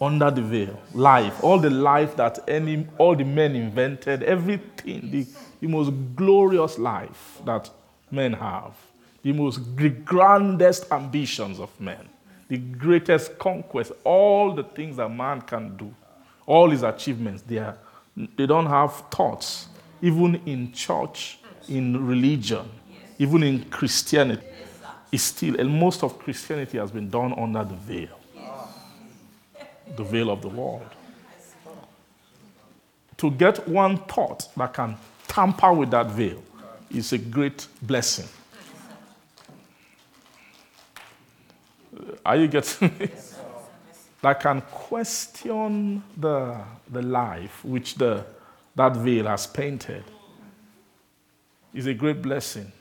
Speaker 3: under the veil. Life, all the life that any, all the men invented, everything, the, the most glorious life that men have, the most the grandest ambitions of men, the greatest conquest, all the things that man can do, all his achievements, they, are, they don't have thoughts, even in church, in religion, even in Christianity. It's still, and most of Christianity has been done under the veil the veil of the world. To get one thought that can tamper with that veil is a great blessing. Are you getting me? that can question the, the life which the, that veil has painted is a great blessing.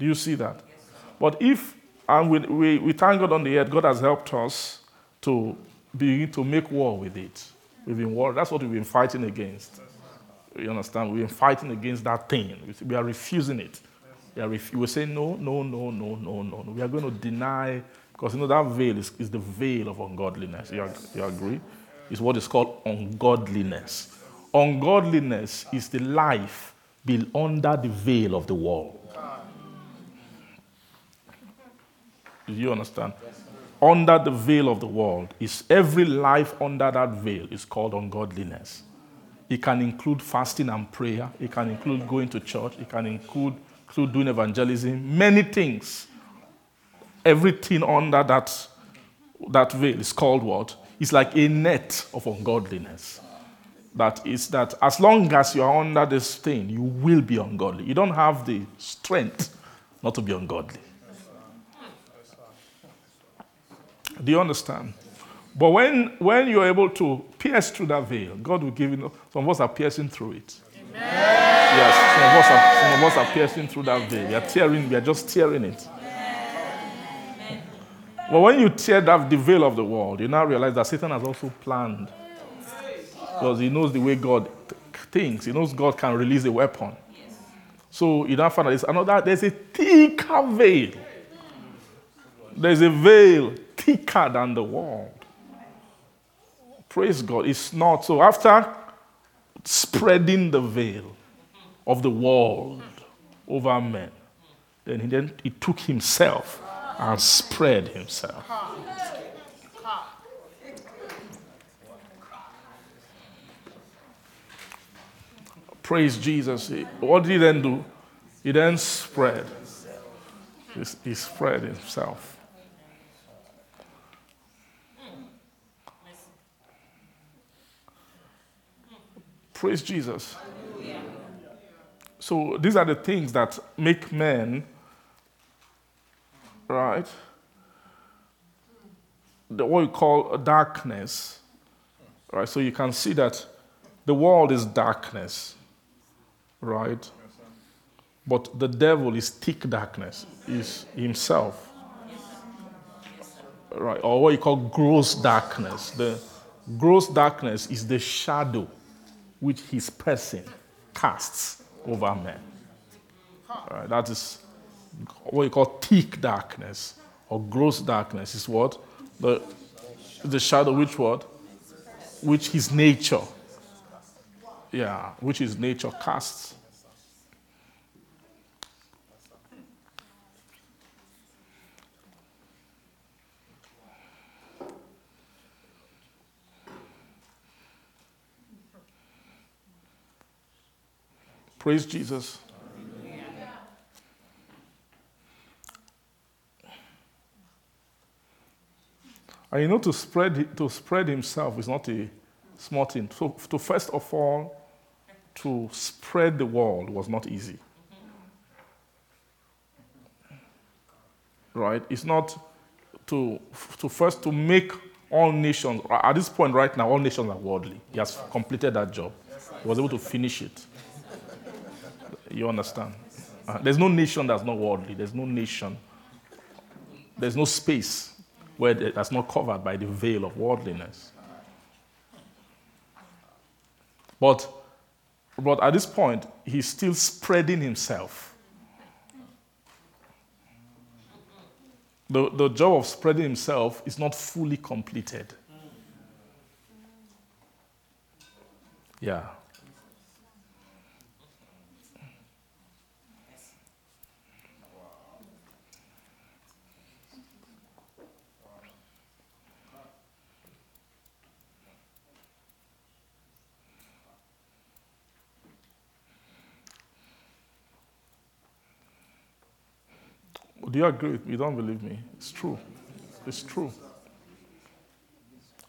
Speaker 3: Do you see that? But if, and we, we, we thank God on the earth, God has helped us to begin to make war with it. We've been war. That's what we've been fighting against. You understand? We've been fighting against that thing. We- are refusing it. We are ref- we say no, no, no, no, no, no. We are going to deny because you know that veil is, is the veil of ungodliness. You, you agree? It's what is called ungodliness. Ungodliness is the life built under the veil of the world. Do you understand? Under the veil of the world is every life under that veil is called ungodliness. It can include fasting and prayer. It can include going to church. It can include, include doing evangelism. Many things. Everything under that, that veil is called what? It's like a net of ungodliness. That is that as long as you are under this thing, you will be ungodly. You don't have the strength not to be ungodly. Do you understand? But when, when you're able to pierce through that veil, God will give you. Some of us are piercing through it. Yes, some of us are, some of us are piercing through that veil. We are tearing, we are just tearing it. But when you tear that the veil of the world, you now realize that Satan has also planned. Because he knows the way God thinks, He knows God can release a weapon. So you don't find that there's another, there's a thicker veil. There's a veil thicker than the world. Praise God. It's not. So after spreading the veil of the world over men, then he then he took himself and spread himself. Praise Jesus. What did he then do? He then spread. He, spread himself. Praise Jesus. So these are the things that make men, right? The, what you call darkness, right? So you can see that the world is darkness, right? But the devil is thick darkness, is himself, right? Or what you call gross darkness. The gross darkness is the shadow which his person casts over men. That is what you call thick darkness or gross darkness is what? The, the shadow which what? Which his nature. Yeah, which his nature casts. Praise Jesus. And you know, to spread, to spread himself is not a small thing. So, to first of all, to spread the world was not easy. Right? It's not to, to first to make all nations, at this point right now, all nations are worldly. He has completed that job. He was able to finish it. You understand? Uh, there's no nation that's not worldly. There's no nation. There's no space where that's not covered by the veil of worldliness. But, but at this point, he's still spreading himself. The, the job of spreading himself is not fully completed. Yeah. Do you agree with me? You don't believe me? It's true. It's true.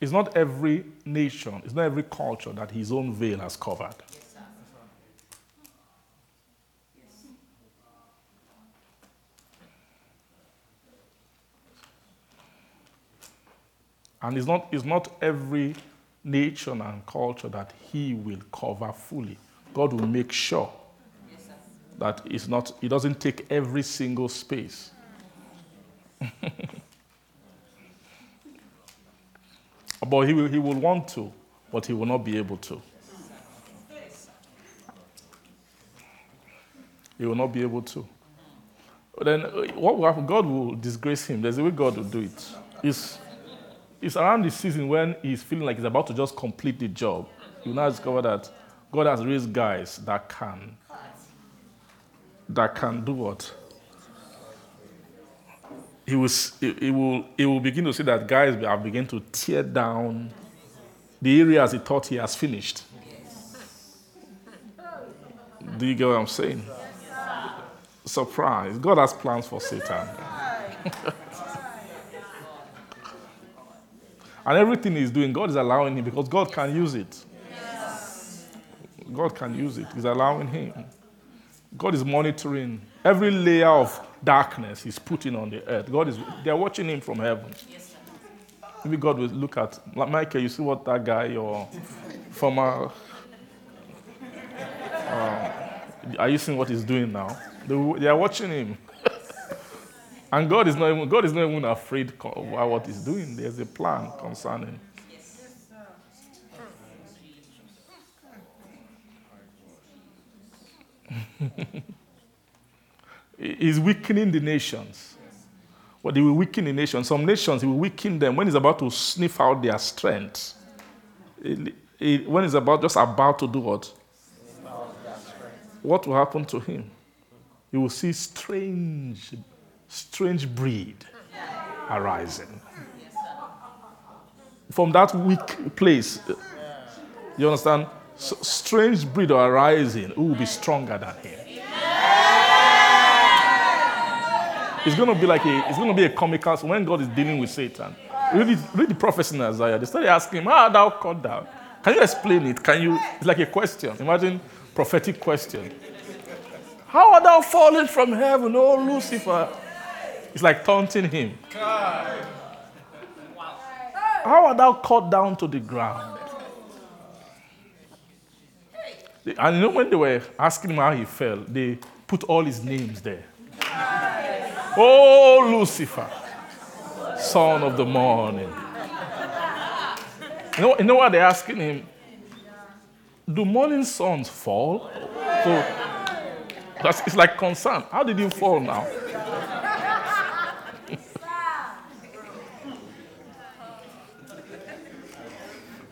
Speaker 3: It's not every nation, it's not every culture that his own veil has covered. And it's not, it's not every nation and culture that he will cover fully. God will make sure that it's not, it doesn't take every single space. but he will, he will want to, but he will not be able to. He will not be able to. Then uh, what will happen? God will disgrace him. There's a way God will do it. It's, it's around the season when he's feeling like he's about to just complete the job. You now discover that God has raised guys that can that can do what? He will, he will, he will begin to see that guys are beginning to tear down the areas he thought he has finished. Do you get what I'm saying? Surprise. God has plans for Satan. and everything he's doing, God is allowing him because God can use it. God can use it. He's allowing him. God is monitoring every layer of darkness he's putting on the earth. God is they're watching him from heaven. Maybe God will look at like Michael, you see what that guy, your former uh, are you seeing what he's doing now? They, they are watching him. and God is not even God is not even afraid of what he's doing. There's a plan concerning. He's weakening the nations. But he will weaken the nations. Some nations, he will weaken them when he's about to sniff out their strength. He- he- when he's about just about to do what? What will happen to him? You will see strange, strange breed arising. From that weak place, you understand? Strange breed are arising who will be stronger than him. It's going to be like a, it's going to be a comical. When God is dealing with Satan, read, read the prophecy in Isaiah. They started asking him, "How art thou cut down?" Can you explain it? Can you? It's like a question. Imagine prophetic question. How art thou fallen from heaven, O Lucifer? It's like taunting him. How art thou cut down to the ground? And know when they were asking him how he fell, they put all his names there. Oh, Lucifer, son of the morning. You know, you know what they're asking him? Do morning suns fall? So it's like concern. How did you fall now?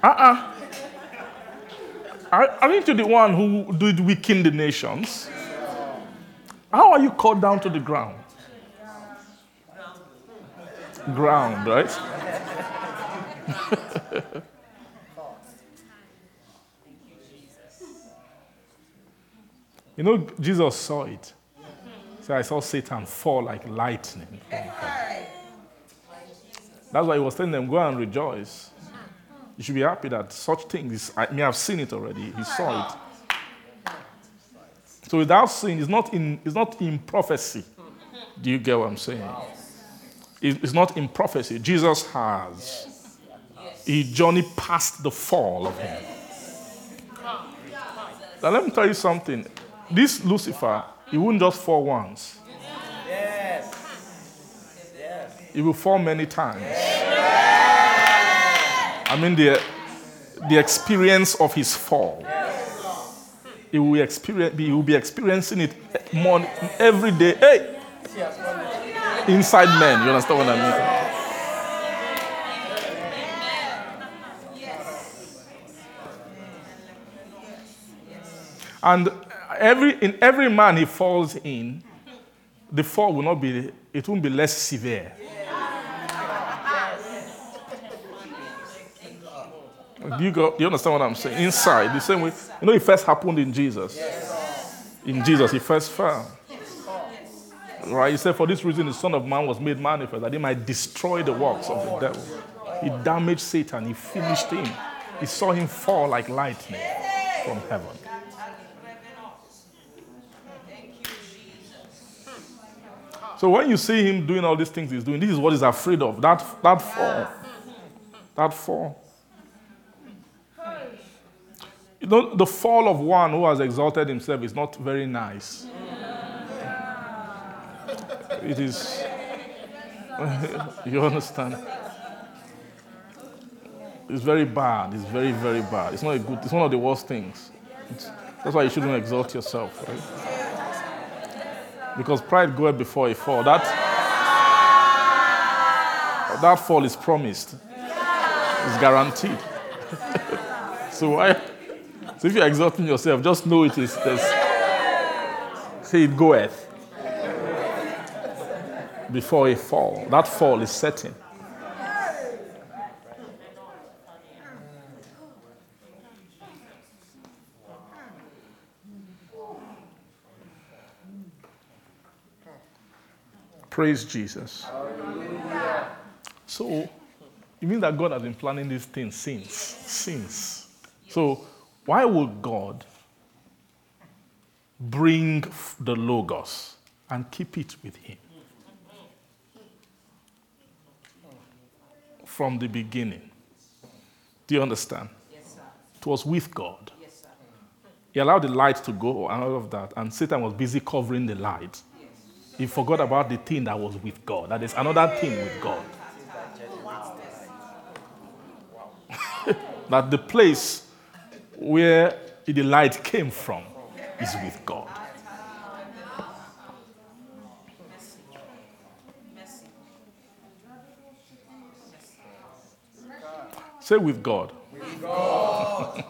Speaker 3: uh-uh. Are- Aren't you the one who did weaken the nations? How are you cut down to the ground? Ground, right? you know, Jesus saw it. So I saw Satan fall like lightning. That's why he was telling them, go and rejoice. You should be happy that such things, I may have seen it already. He saw it. So without sin, it's not in, it's not in prophecy. Do you get what I'm saying? It's not in prophecy. Jesus has. He journeyed past the fall of him. Now let me tell you something. This Lucifer, he won't just fall once. Yes. He will fall many times. I mean the, the experience of his fall. He will, experience, he will be experiencing it more every day. Hey! Inside men, you understand what I mean? And every, in every man he falls in, the fall will not be, it won't be less severe. Do you, go, do you understand what I'm saying? Inside, the same way, you know, it first happened in Jesus. In Jesus, he first fell. Right? He said, For this reason, the Son of Man was made manifest, that he might destroy the works of the devil. He damaged Satan, he finished him. He saw him fall like lightning from heaven. So when you see him doing all these things he's doing, this is what he's afraid of. That, that fall. That fall. You know, the fall of one who has exalted himself is not very nice. It is. you understand? It's very bad. It's very, very bad. It's not a good. It's one of the worst things. It's- that's why you shouldn't exalt yourself, right? Because pride goeth before a fall. That that fall is promised. It's guaranteed. so why? So if you're exalting yourself, just know it is. There's, say it goeth before a fall. That fall is certain. Praise Jesus. So, it means that God has been planning these things since. Since. So, why would God bring the Logos and keep it with Him? From the beginning. Do you understand? It was with God. He allowed the light to go and all of that, and Satan was busy covering the light. He forgot about the thing that was with God. That is another thing with God. that the place where the light came from is with God. Say with God.
Speaker 7: With God.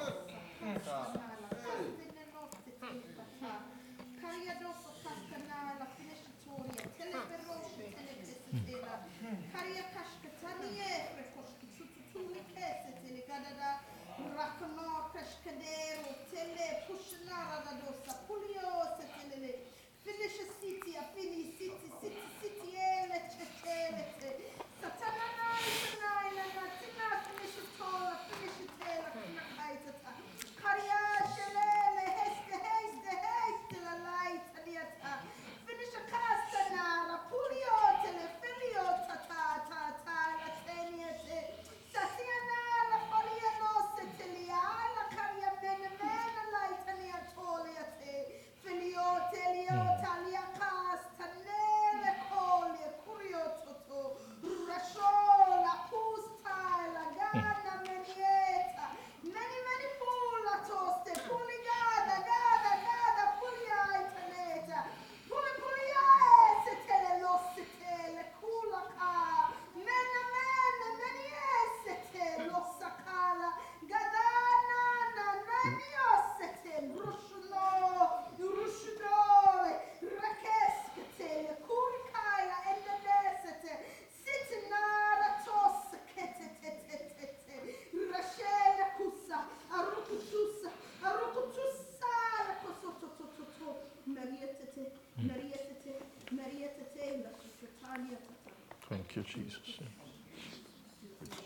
Speaker 3: Thank you, Jesus.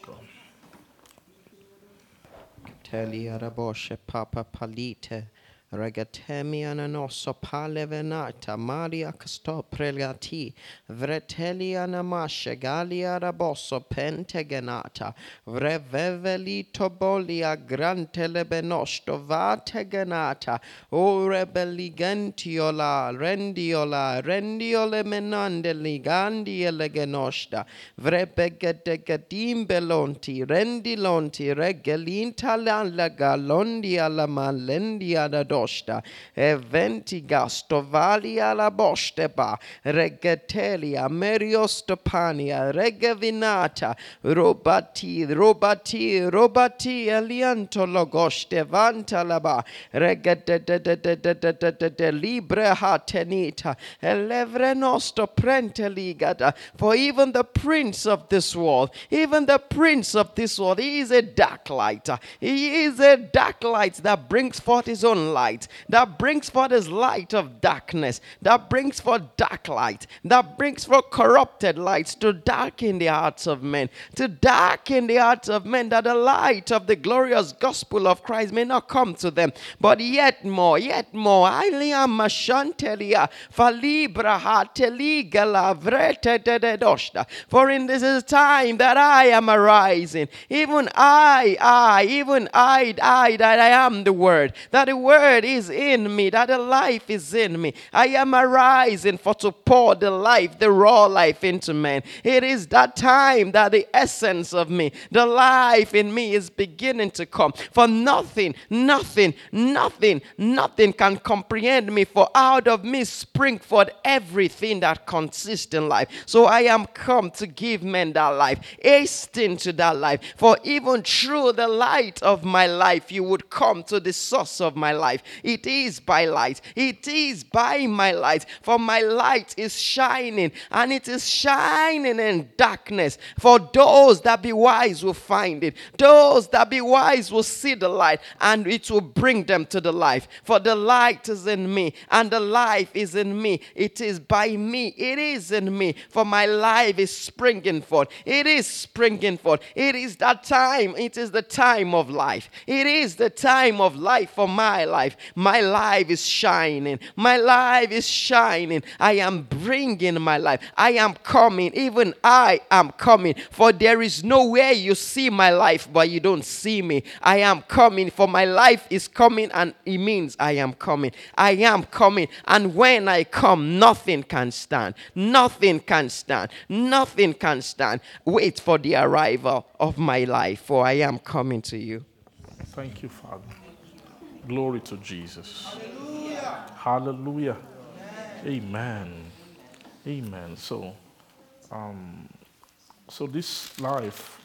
Speaker 3: God.
Speaker 2: Papa palite. Regatemi ananoso pale venata Maria casto pregati Vretelia namashe galia raboso pentegenata Vrevevelito bolia grantele benosto vategenata O rebeligentiola rendiola rendiole menande ligandi elegenosta Vrebegedegadim belonti rendilonti regelinta la galondi alla malendia da dosta, eh, valia la bosteba, regetelia, meriostopania, regevinata, robati, robati, robati, alianto logoste, vanta laba, libre hatenita, elevre nosto prente for even the prince of this world, even the prince of this world, he is a dark light. He is a dark light that brings forth his own light that brings forth his light of darkness that brings forth dark light that brings forth corrupted lights to darken the hearts of men to darken the hearts of men that the light of the glorious gospel of Christ may not come to them. But yet more yet more Alia mashantelia falibra hateligala vrete de de for in this is time that I am arising. Even I I even I I that I am the word that the word is in me that the life is in me. I am arising for to pour the life the raw life into men. It is that time that the essence of me the life in me is beginning to come. For nothing nothing nothing nothing can comprehend me for out of me spring forth everything that consists in life. So I am come to give men that life hasten to that life. For even through the light of my life you would come to the source of my life it is by light. It is by my light. For my light is shining and it is shining in darkness. For those that be wise will find it. Those that be wise will see the light and it will bring them to the life. For the light is in me and the life is in me. It is by me. It is in me. For my life is springing forth. It is springing forth. It is that time. It is the time of life. It is the time of life for my life my life is shining. My life is shining. I am bringing my life. I am coming. Even i am coming. For there is no way you see my life but you don't see me. I am coming. For my life is coming and it means i am coming. I am coming. And when i come nothing can stand. Nothing can stand. Nothing can stand. Wait for the arrival of my life for i am coming to you.
Speaker 3: Thank you, Father. Glory to Jesus. Hallelujah. Amen. Amen. So, um, so this life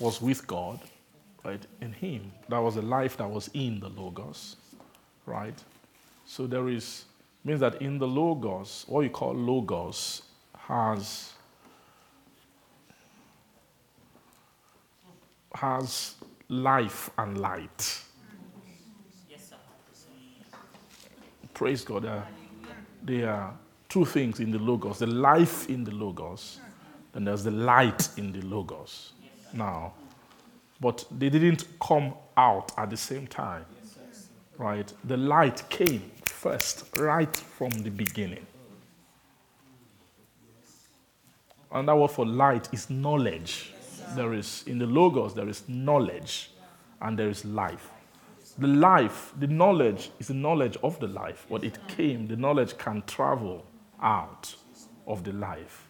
Speaker 3: was with God, right? In him. That was a life that was in the Logos, right? So there is, means that in the Logos, what you call Logos has, has life and light. Praise God. There, there are two things in the Logos the life in the Logos, and there's the light in the Logos. Now, but they didn't come out at the same time. Right? The light came first, right from the beginning. And that word for light is knowledge. There is, in the Logos, there is knowledge and there is life. The life, the knowledge is the knowledge of the life, but it came, the knowledge can travel out of the life,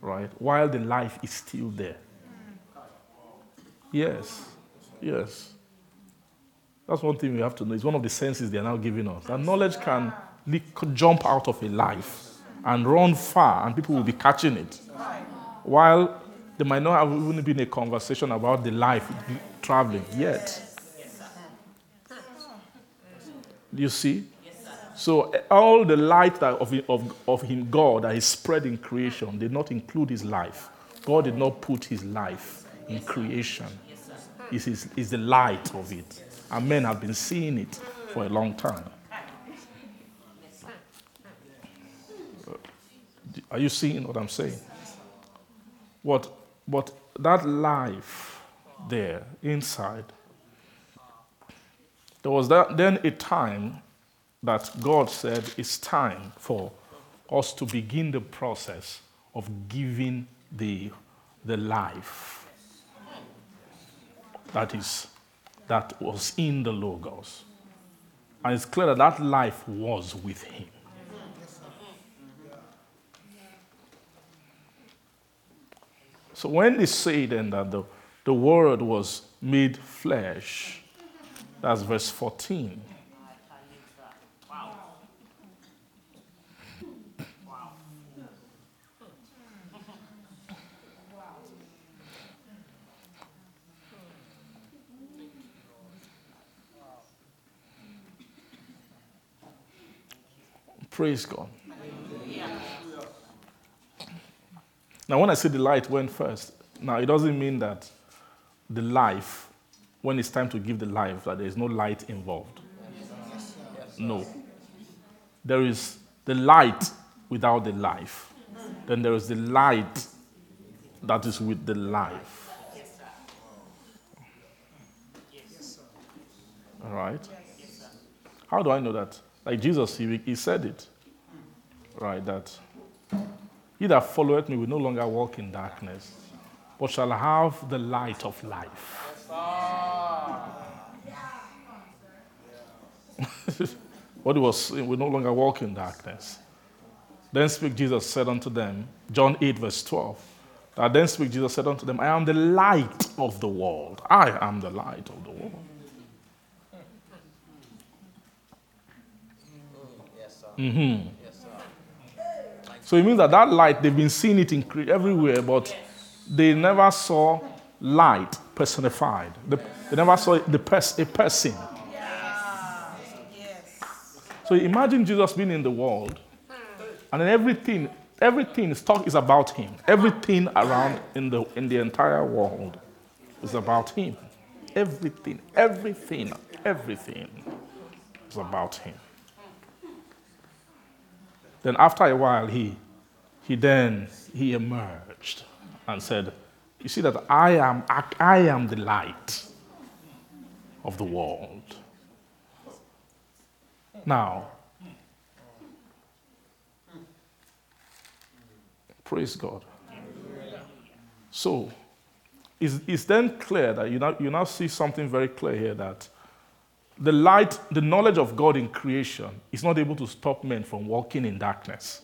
Speaker 3: right? While the life is still there. Yes, yes. That's one thing we have to know. It's one of the senses they are now giving us. That knowledge can jump out of a life and run far, and people will be catching it. While there might not have even been a conversation about the life traveling yet. Do you see? So eh, all the light that of, of, of him, God, that is spread in creation, did not include his life. God did not put his life in creation. It's, his, it's the light of it. And men have been seeing it for a long time. Are you seeing what I'm saying? What, but that life there inside, there was that, then a time that God said it's time for us to begin the process of giving the, the life. That is that was in the logos. And it's clear that that life was with him. So when they say then that the, the word was made flesh that's verse 14 Praise God. Now, when I say the light went first, now it doesn't mean that the life, when it's time to give the life, that there is no light involved. No. There is the light without the life. Then there is the light that is with the life. All right? How do I know that? Like Jesus, he, he said it, right? That he that followeth me will no longer walk in darkness, but shall have the light of life. what he was saying, will no longer walk in darkness. Then speak Jesus said unto them, John 8, verse 12. That then speak Jesus said unto them, I am the light of the world. I am the light of the world. Mm-hmm. So it means that that light, they've been seeing it in everywhere, but they never saw light personified. They, they never saw the pers- a person. So imagine Jesus being in the world, and then everything, everything is talk is about him. Everything around in the in the entire world is about him. Everything, everything, everything is about him. Then after a while, he, he then he emerged and said, "You see that I am I, am the light of the world." Now, praise God. So, it's, it's then clear that you now, you now see something very clear here that the light, the knowledge of God in creation is not able to stop men from walking in darkness.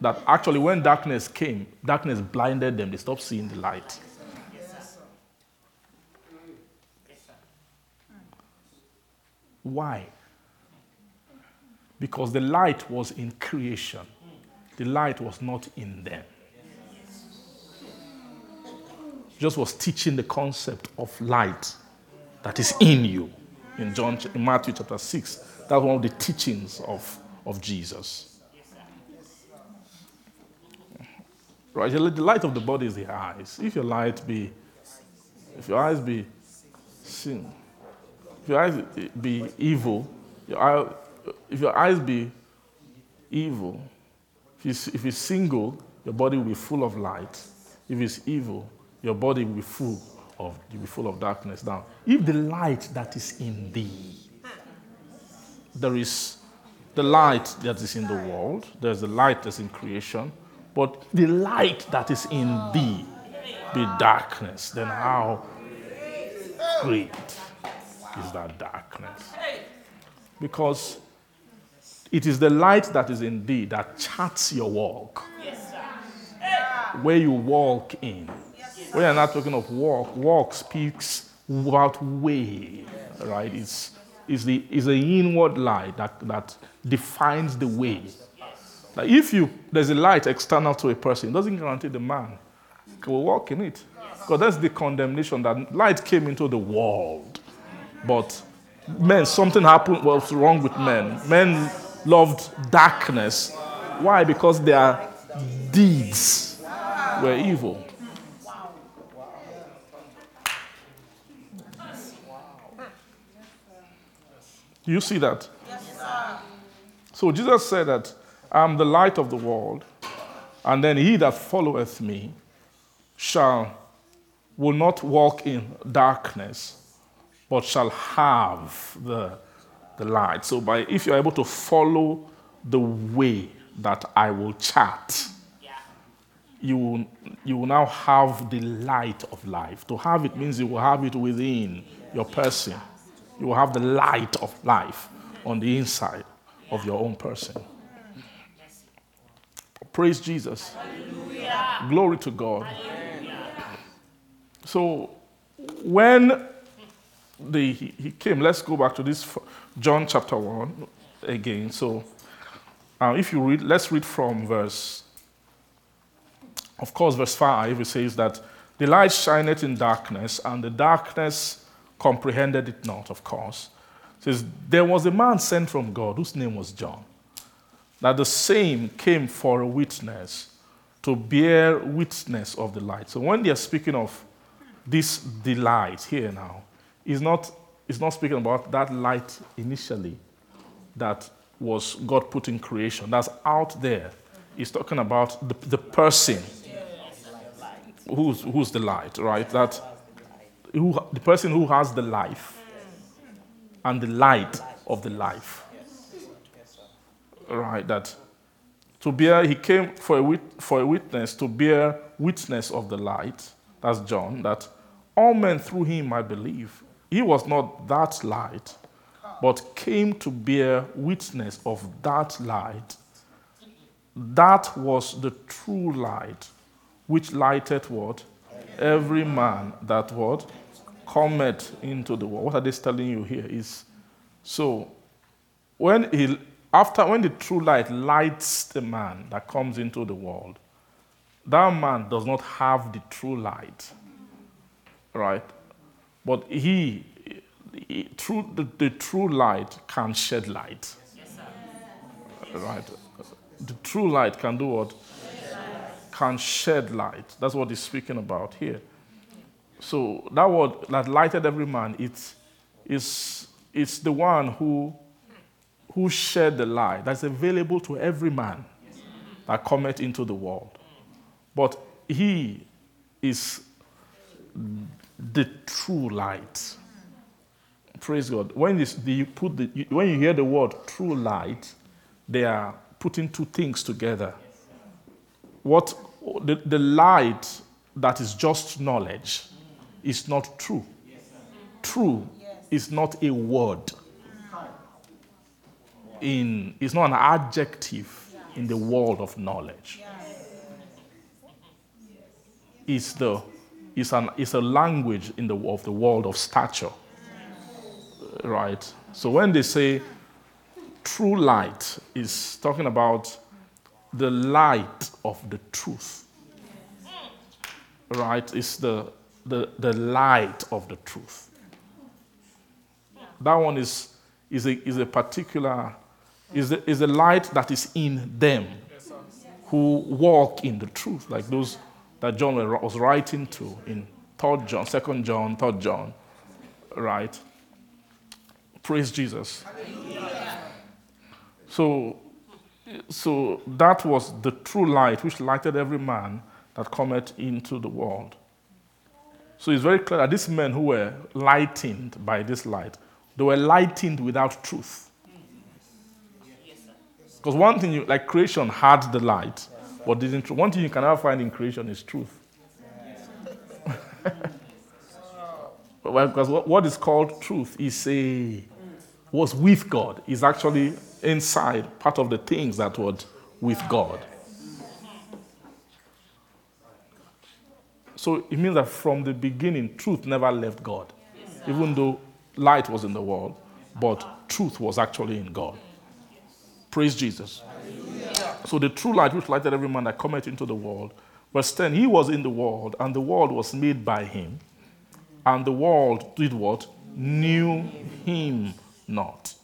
Speaker 3: That actually, when darkness came, darkness blinded them, they stopped seeing the light. Why? Because the light was in creation, the light was not in them. just was teaching the concept of light that is in you in John in Matthew chapter 6. That's one of the teachings of, of Jesus. Right? The light of the body is the eyes. If your light be if your eyes be sin, if your eyes be evil, your eye, if your eyes be evil, if it's, if it's single, your body will be full of light. If it's evil, your body will be full of you'll be full of darkness. Now, if the light that is in thee, there is the light that is in the world, there's the light that's in creation, but the light that is in thee be darkness, then how great is that darkness? Because it is the light that is in thee that charts your walk. Where you walk in. When you're not talking of walk, walk speaks about way, right? It's, it's, the, it's the inward light that, that defines the way. If you there's a light external to a person, it doesn't guarantee the man will walk in it. Because that's the condemnation that light came into the world. But men, something happened was wrong with men. Men loved darkness. Why? Because their deeds were evil. Do you see that? So Jesus said that I'm the light of the world, and then he that followeth me shall will not walk in darkness, but shall have the, the light. So by if you're able to follow the way that I will chart, you will, you will now have the light of life. To have it means you will have it within your person. You will have the light of life on the inside of your own person. Praise Jesus. Glory to God. So when the, he, he came, let's go back to this John chapter 1 again. So uh, if you read, let's read from verse, of course, verse 5, it says that the light shineth in darkness, and the darkness comprehended it not, of course. It says, There was a man sent from God whose name was John. That the same came for a witness, to bear witness of the light. So when they are speaking of this delight here now, is not, is not speaking about that light initially that was God put in creation. That's out there. He's talking about the, the person who's, who's the light, right? That who, the person who has the life and the light of the life. Right, that to bear, he came for a, wit, for a witness to bear witness of the light. That's John, that all men through him might believe. He was not that light, but came to bear witness of that light. That was the true light, which lighted what? Every man that what? Cometh into the world. What are they telling you here is so when he after when the true light lights the man that comes into the world, that man does not have the true light. Right? But he, he through the, the true light can shed light. right? The true light can do what? Can shed light. That's what he's speaking about here. So that word that lighted every man, it's, it's, it's the one who, who shed the light that's available to every man that cometh into the world. But he is the true light. Praise God. When this, you put the, when you hear the word true light, they are putting two things together. What the, the light that is just knowledge is not true. True is not a word. In it's not an adjective in the world of knowledge. It's the it's an it's a language in the of the world of stature. Right? So when they say true light is talking about the light of the truth. Right? It's the the, the light of the truth. That one is, is, a, is a particular, is the, is a light that is in them who walk in the truth, like those that John was writing to in 3rd John, 2nd John, 3rd John, right? Praise Jesus. So, so that was the true light which lighted every man that cometh into the world. So it's very clear that these men who were lightened by this light, they were lightened without truth. Because one thing, you, like creation had the light, but didn't. One thing you can never find in creation is truth. well, because what is called truth is a was with God. Is actually inside part of the things that were with God. So it means that from the beginning, truth never left God, even though light was in the world, but truth was actually in God. Praise Jesus. So the true light which lighted every man that cometh into the world. Verse 10 He was in the world, and the world was made by him, and the world did what? Knew him not.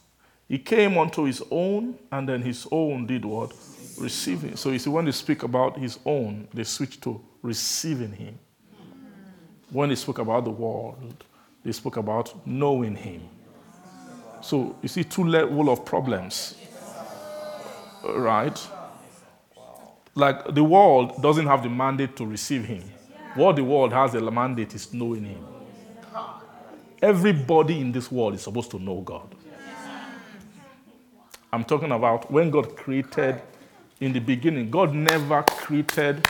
Speaker 3: He came unto his own, and then his own did what? Receive him. So you see, when they speak about his own, they switch to receiving him. When they spoke about the world, they spoke about knowing him. So you see, two level of problems, right? Like the world doesn't have the mandate to receive him. What the world has the mandate is knowing him. Everybody in this world is supposed to know God. I'm talking about when God created in the beginning, God never created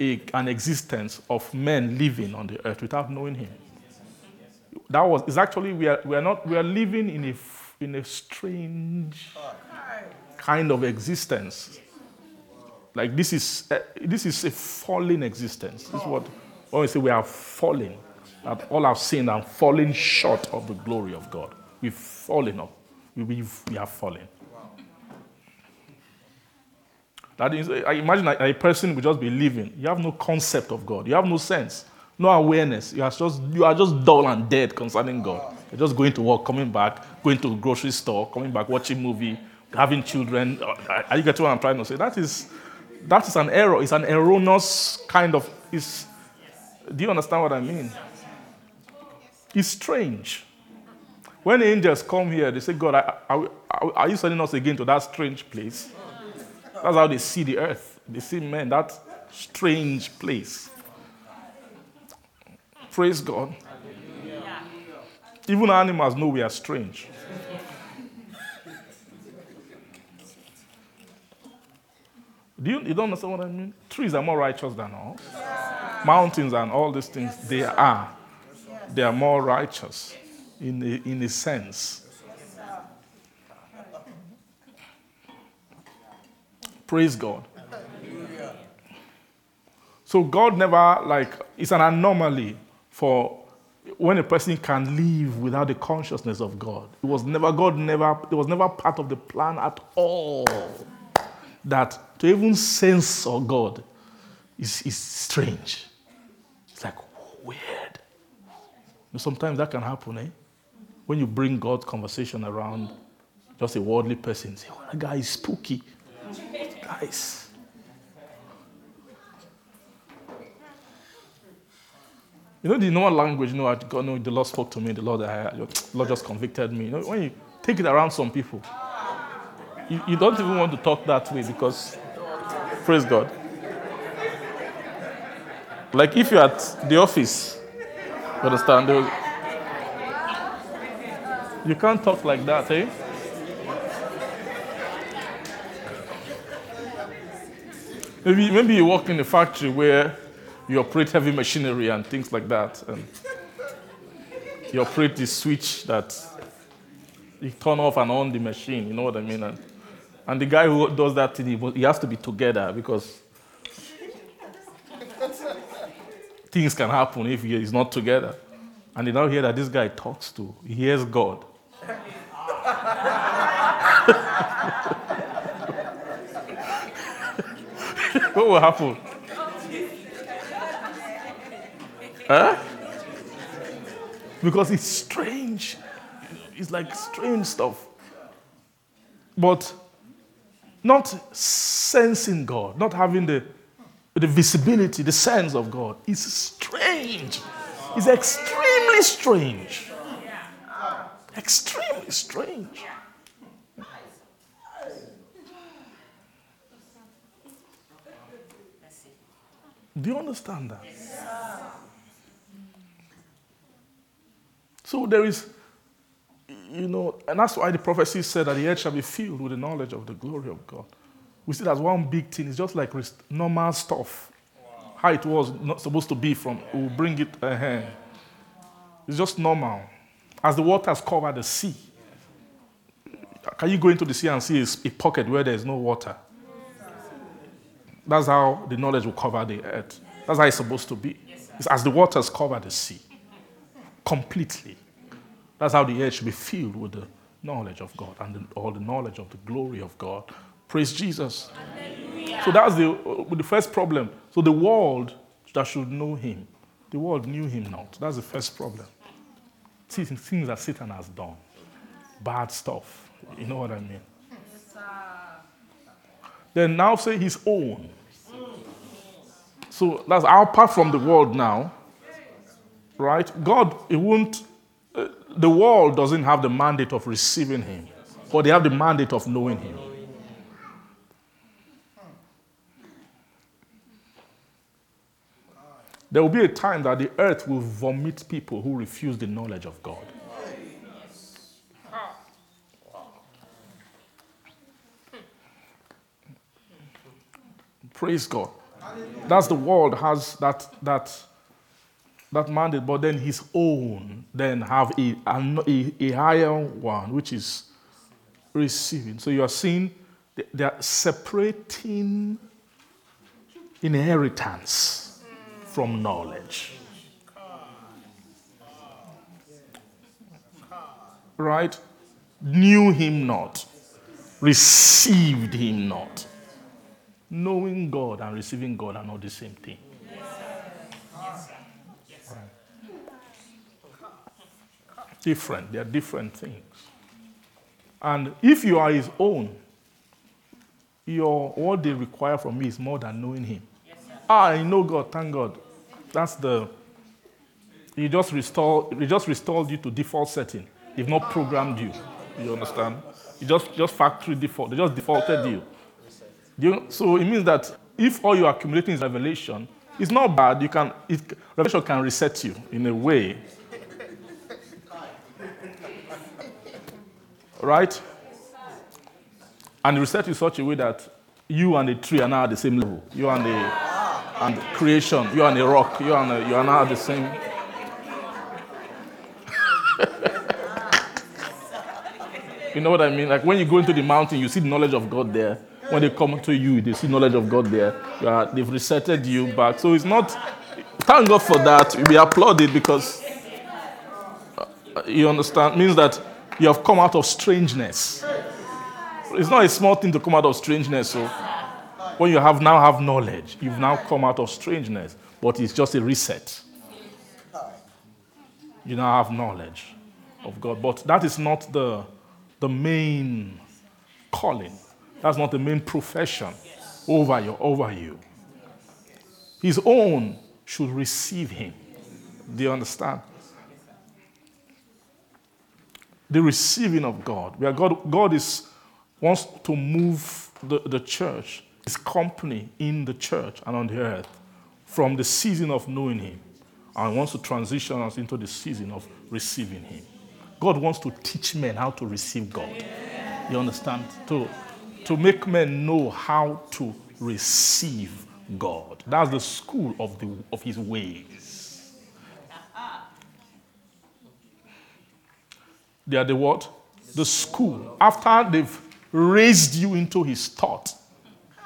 Speaker 3: a, an existence of men living on the earth without knowing him. That was is actually we are, we are not we are living in a in a strange kind of existence like this is uh, this is a fallen existence. This is what when we say we are falling, that all have sinned and fallen short of the glory of God. We've fallen up. We, we, we are fallen. That is, I imagine a, a person would just be living. You have no concept of God. You have no sense, no awareness. You are just you are just dull and dead concerning God. You're just going to work, coming back, going to the grocery store, coming back, watching movie, having children. Uh, are you getting what I'm trying to say? That is that is an error. It's an erroneous kind of. Is, do you understand what I mean? It's strange. When angels come here, they say, God, are, are you sending us again to that strange place? That's how they see the earth. They see men, that strange place. Praise God. Even animals know we are strange. Do you, you don't understand what I mean? Trees are more righteous than all. Mountains and all these things, they are. They are more righteous in a, in a sense. Praise God. So God never like it's an anomaly for when a person can live without the consciousness of God. It was never God never it was never part of the plan at all that to even sense of God is, is strange. It's like weird. sometimes that can happen, eh? When you bring God's conversation around just a worldly person, say, oh, that guy is spooky. Guys. You know the normal language, you know, God, no, the Lord spoke to me, the Lord, I, the Lord just convicted me. You know, when you take it around some people, you, you don't even want to talk that way because, praise God. Like if you're at the office, you understand? You can't talk like that, eh? Maybe, maybe you work in a factory where you operate heavy machinery and things like that. And you operate the switch that you turn off and on the machine, you know what I mean? And and the guy who does that thing, he has to be together because things can happen if he is not together. And they now hear that this guy talks to, he hears God. what will happen? Huh? because it's strange. It's like strange stuff. But not sensing God, not having the, the visibility, the sense of God is strange. It's extremely strange. Extremely strange. Do you understand that? So there is, you know, and that's why the prophecy said that the earth shall be filled with the knowledge of the glory of God. We see that as one big thing. It's just like normal stuff. How it was not supposed to be from, we'll bring it ahead. It's just normal. As the waters cover the sea. Can you go into the sea and see a pocket where there's no water? That's how the knowledge will cover the earth. That's how it's supposed to be. It's as the waters cover the sea completely. That's how the earth should be filled with the knowledge of God and the, all the knowledge of the glory of God. Praise Jesus. So that's the, uh, the first problem. So the world that should know him, the world knew him not. That's the first problem. See, Things that Satan has done, bad stuff. You know what I mean? Then now say his own. So that's our apart from the world now, right? God, it won't, the world doesn't have the mandate of receiving him, but they have the mandate of knowing him. There will be a time that the earth will vomit people who refuse the knowledge of God. Praise God. That's the world has that that that mandate, but then his own then have a, a, a higher one, which is receiving. So you are seeing they- they are separating inheritance from knowledge. Right? Knew him not, received him not. Knowing God and receiving God are not the same thing. Different. They are different things. And if you are his own, your what they require from me is more than knowing him. ah, I know God, thank God. That's the he just restore he just restored you to default setting. They've not programmed you. You understand? He just just factory default. They just defaulted you. You- so it means that if all you're accumulating is revelation, it's not bad. You can it, revelation can reset you in a way. Right? And reset in such a way that you and the tree are now at the same level. You and the and creation, you and the rock, you and the, you are now at the same. you know what I mean? Like when you go into the mountain, you see the knowledge of God there. When they come to you, they see knowledge of God there. Are, they've resetted you back. So it's not. Thank God for that. We applaud it because uh, you understand means that you have come out of strangeness. It's not a small thing to come out of strangeness. So when you have now have knowledge, you've now come out of strangeness, but it's just a reset. You now have knowledge of God, but that is not the the main calling. That's not the main profession over you. Over you. His own should receive him. Do you understand? The receiving of God, where God, God is wants to move the, the church, his company in the church and on the earth from the season of knowing him and wants to transition us into the season of receiving him. God wants to teach men how to receive God. You understand? To, to make men know how to receive God. That's the school of, the, of his ways. They are the what? The school. After they've raised you into his thought,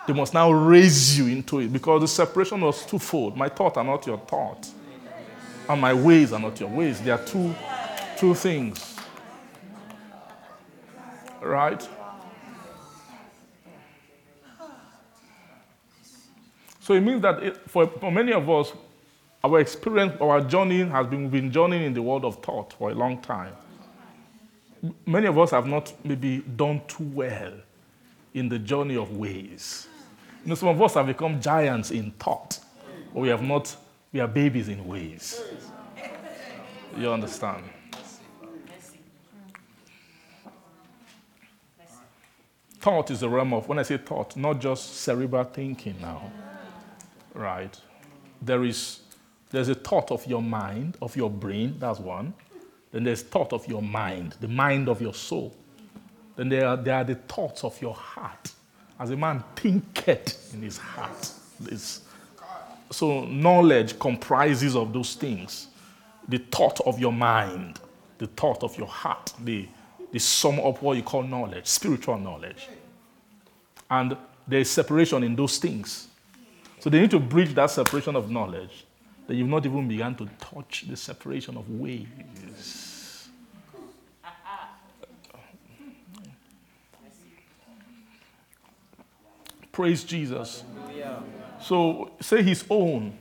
Speaker 3: they must now raise you into it because the separation was twofold. My thought are not your thought, and my ways are not your ways. They are two, two things. Right? So it means that it, for, for many of us, our experience, our journey has been, we've been journeying in the world of thought for a long time. Many of us have not maybe done too well in the journey of ways. You know, some of us have become giants in thought, but we have not, we are babies in ways. You understand? Thought is the realm of, when I say thought, not just cerebral thinking now, right? There is, there's a thought of your mind, of your brain, that's one. Then there's thought of your mind, the mind of your soul. Then there are, there are the thoughts of your heart. As a man thinketh in his heart. This- so knowledge comprises of those things. The thought of your mind, the thought of your heart, the, the sum of what you call knowledge, spiritual knowledge. And there is separation in those things. So they need to bridge that separation of knowledge that you've not even begun to touch the separation of ways. Praise Jesus. So say his own.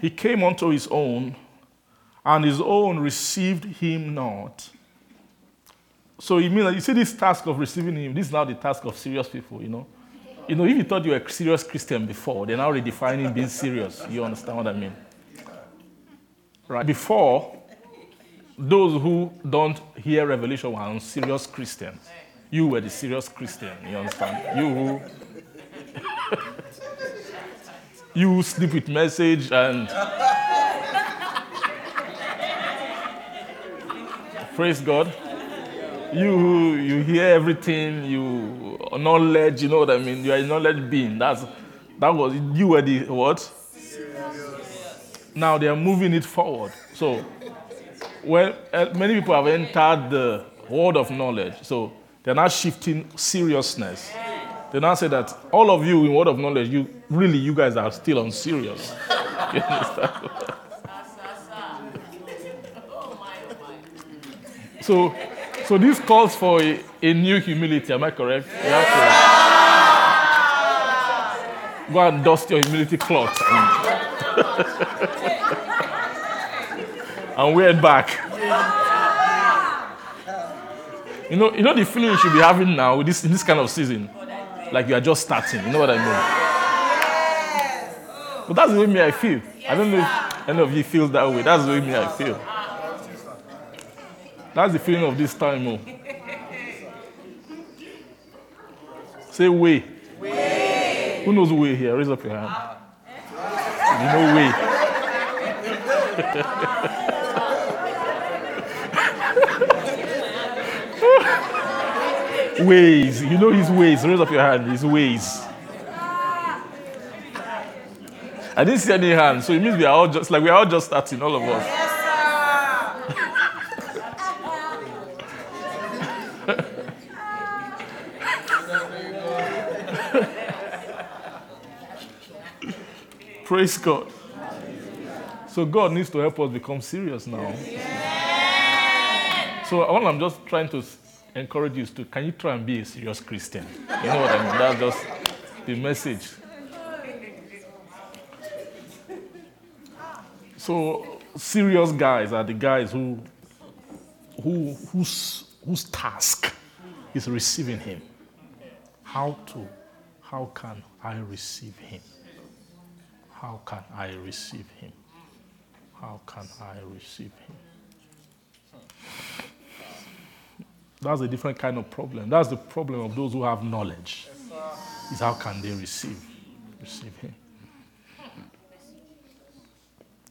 Speaker 3: He came unto his own, and his own received him not. So you mean that you see this task of receiving him, this is now the task of serious people, you know. You know, if you thought you were a serious Christian before, they're now redefining being serious. You understand what I mean? Right. Before, those who don't hear revelation were serious Christians. You were the serious Christian, you understand? You who you who sleep with message and praise God. You you hear everything, you knowledge, you know what I mean? You are a knowledge being. That's that was you were the what? Now they are moving it forward. So when uh, many people have entered the world of knowledge, so they're now shifting seriousness. They now say that all of you in world of knowledge, you really you guys are still on serious. So, so this calls for a, a new humility. Am I correct? To go and dust your humility cloth and, and wear it back. You know, you know the feeling you should be having now with this in this kind of season, like you are just starting. You know what I mean? But that's the way me I feel. I don't know if any of you feel that way. That's the way me I feel. That's the feeling of this time. Oh. Say way. Who knows way here? Raise up your hand. You know way. ways. You know his ways. Raise up your hand. His ways. I didn't see any hands, so it means we are all just like we are all just starting, all of us. Praise God. So God needs to help us become serious now. So all I'm just trying to encourage you is to can you try and be a serious Christian? You know what I mean? That's just the message. So serious guys are the guys who who whose whose task is receiving him. How to how can I receive him? How can I receive him? How can I receive him? That's a different kind of problem. That's the problem of those who have knowledge. Is how can they receive receive him?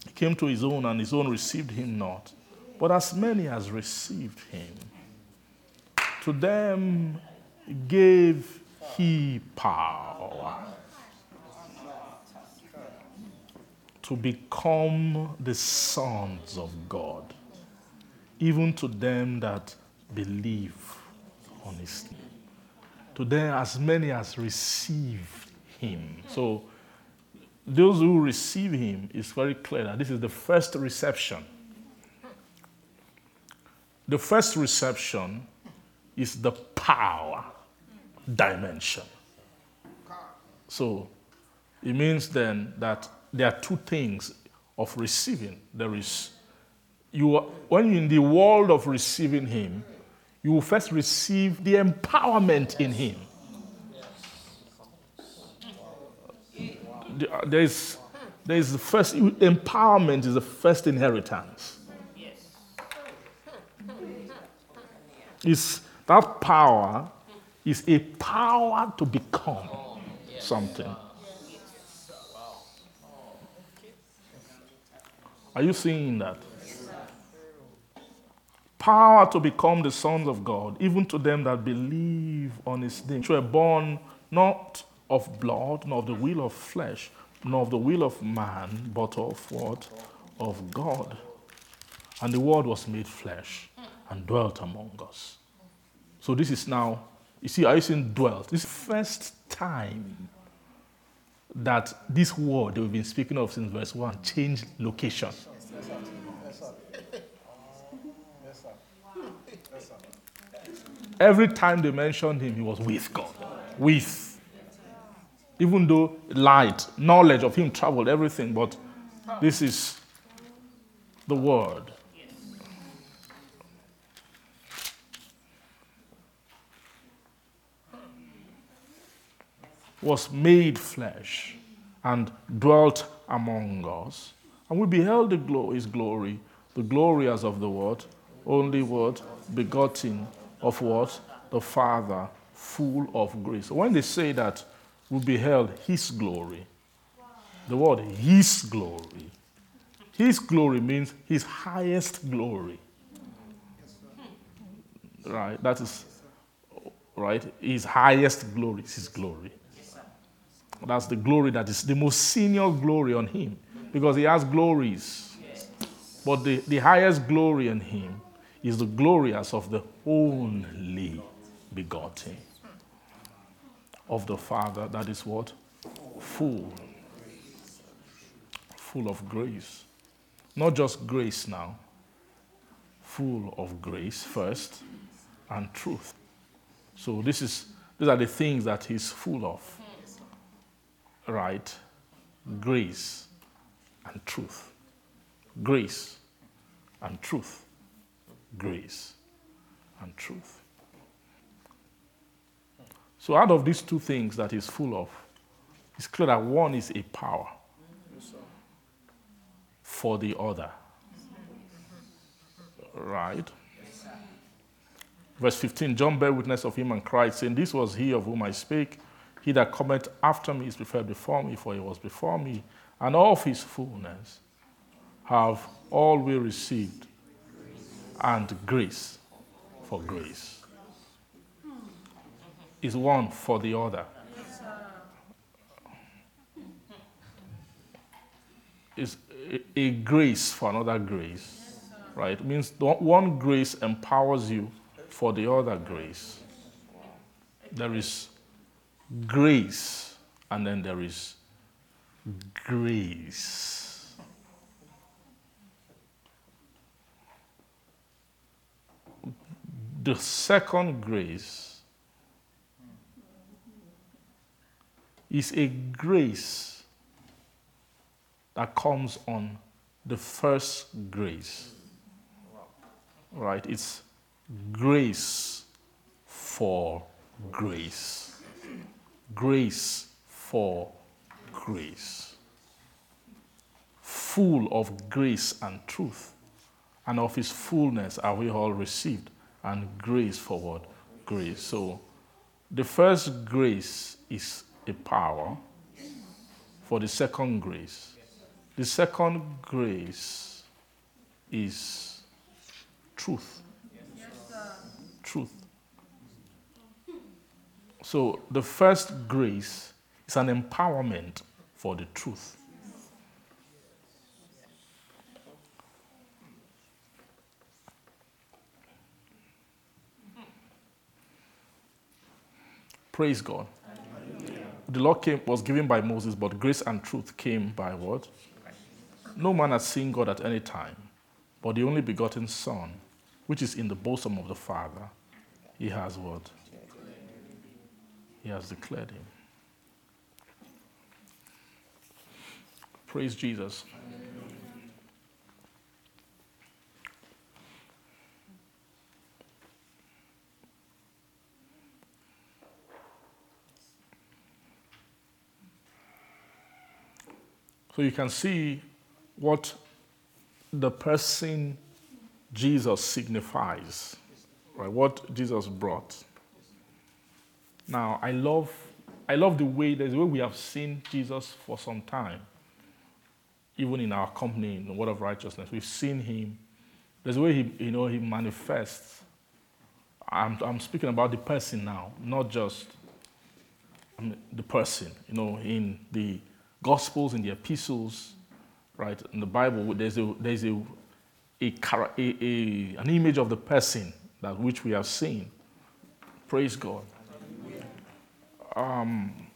Speaker 3: He came to his own, and his own received him not. But as many as received him, to them gave he power to become the sons of God, even to them that believe on his name. To them, as many as received him. So, those who receive him is very clear that this is the first reception. The first reception is the power dimension. So it means then that there are two things of receiving. There is you are, when you're in the world of receiving him, you will first receive the empowerment in him. Uh, There's, there's the first empowerment is the first inheritance. Is that power is a power to become something. Are you seeing that? Power to become the sons of God, even to them that believe on his name, which were born not of blood, nor of the will of flesh, nor of the will of man, but of what? Of God. And the word was made flesh and dwelt among us. So this is now, you see, are you seeing dwelt? This is first time that this word we've been speaking of since verse 1 changed location. Every time they mentioned him, he was with God. With. Even though light, knowledge of him traveled, everything, but this is the word. Was made flesh and dwelt among us. And we beheld the glo- his glory, the glory as of the word, only word, begotten of what? The Father, full of grace. When they say that we beheld his glory, the word his glory, his glory means his highest glory. Right? That is right? His highest glory is his glory. That's the glory that is the most senior glory on him because he has glories. But the, the highest glory in him is the glory as of the only begotten of the Father that is what? Full. Full of grace. Not just grace now, full of grace first and truth. So this is these are the things that he's full of right? Grace and truth. Grace and truth. Grace and truth. So, out of these two things that he's full of, it's clear that one is a power for the other. Right? Verse 15 John bare witness of him and cried, saying, This was he of whom I spake. He that cometh after me is preferred before me, for he was before me. And all of his fullness have all we received, and grace for grace. Is one for the other. Is a grace for another grace. Right? It means one grace empowers you for the other grace. There is grace, and then there is grace. The second grace is a grace that comes on the first grace. Right? It's grace for grace grace for grace. Full of grace and truth, and of his fullness are we all received, and grace for what? Grace. So the first grace is a power for the second grace. The second grace is truth. Truth. So the first grace is an empowerment for the truth. Praise God. The law came, was given by Moses, but grace and truth came by what? No man has seen God at any time, but the only begotten Son, which is in the bosom of the Father, he has what? He has declared him. Praise Jesus. So you can see what the person Jesus signifies, right? What Jesus brought. Now, I love, I love the way there's a way we have seen Jesus for some time, even in our company in the Word of Righteousness. We've seen him. There's a way he, you know, he manifests. I'm, I'm speaking about the person now, not just the person. You know, in the Gospels, in the epistles, right, in the Bible, there's a, there's a, a, a, a, an image of the person that which we have seen. Praise God. Um,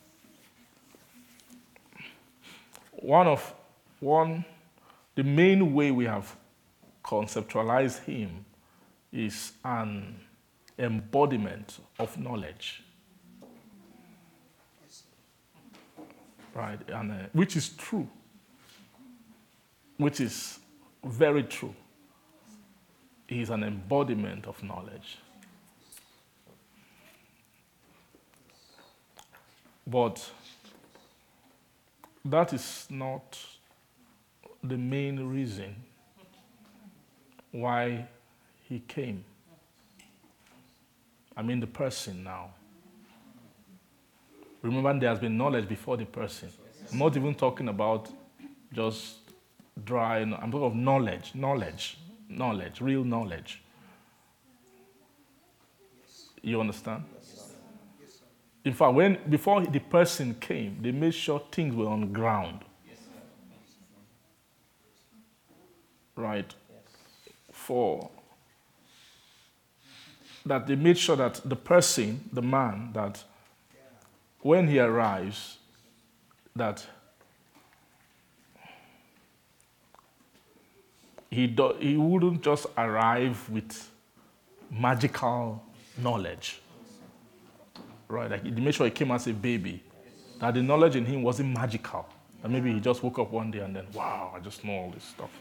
Speaker 3: one of one, the main way we have conceptualized him is an embodiment of knowledge. Right, and uh, which is true, which is very true. He is an embodiment of knowledge. But that is not the main reason why he came. I mean, the person now. Remember, there has been knowledge before the person. I'm not even talking about just dry, I'm talking of knowledge, knowledge, knowledge, real knowledge. You understand? In fact, when before the person came, they made sure things were on ground. Right? For that they made sure that the person, the man, that when he arrives, that he, do, he wouldn't just arrive with magical knowledge right? Like he made sure he came as a baby. That the knowledge in him wasn't magical. And maybe he just woke up one day and then, wow, I just know all this stuff.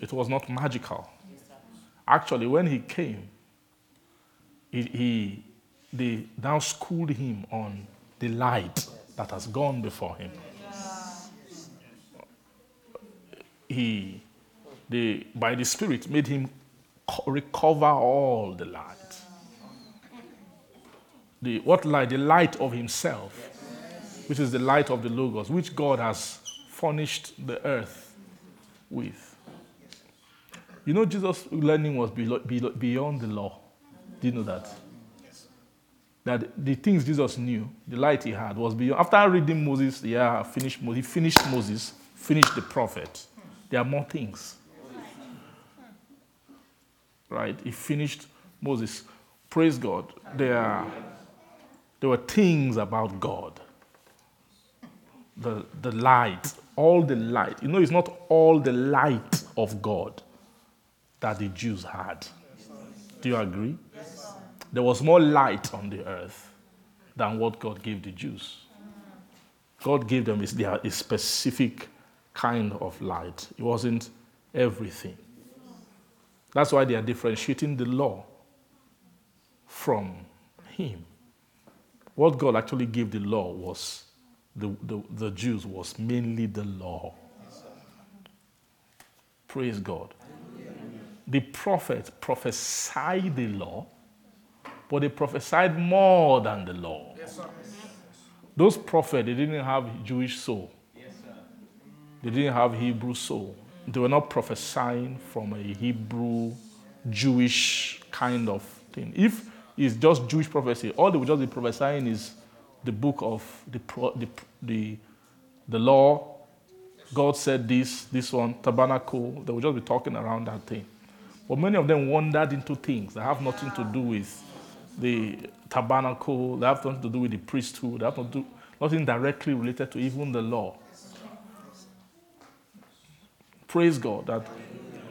Speaker 3: It was not magical. Actually, when he came, he, he they now schooled him on the light that has gone before him. He, they, by the Spirit, made him co- recover all the light the what light? The light of himself, which is the light of the Logos, which God has furnished the earth with. You know, Jesus' learning was beyond the law. Do you know that? That the things Jesus knew, the light he had, was beyond. After reading Moses, yeah, finished, he finished Moses, finished the prophet. There are more things. Right? He finished Moses. Praise God. There are there were things about God. The, the light, all the light. You know, it's not all the light of God that the Jews had. Do you agree? There was more light on the earth than what God gave the Jews. God gave them a specific kind of light. It wasn't everything. That's why they are differentiating the law from Him. What God actually gave the law was, the, the, the Jews was mainly the law. Praise God. The prophets prophesied the law, but they prophesied more than the law. Those prophets, they didn't have Jewish soul. They didn't have Hebrew soul. They were not prophesying from a Hebrew, Jewish kind of thing. If is just Jewish prophecy. All they will just be prophesying is the book of the, the, the, the law. God said this, this one, tabernacle. They will just be talking around that thing. But many of them wandered into things that have nothing to do with the tabernacle, they have nothing to do with the priesthood, they have nothing, do, nothing directly related to even the law. Praise God that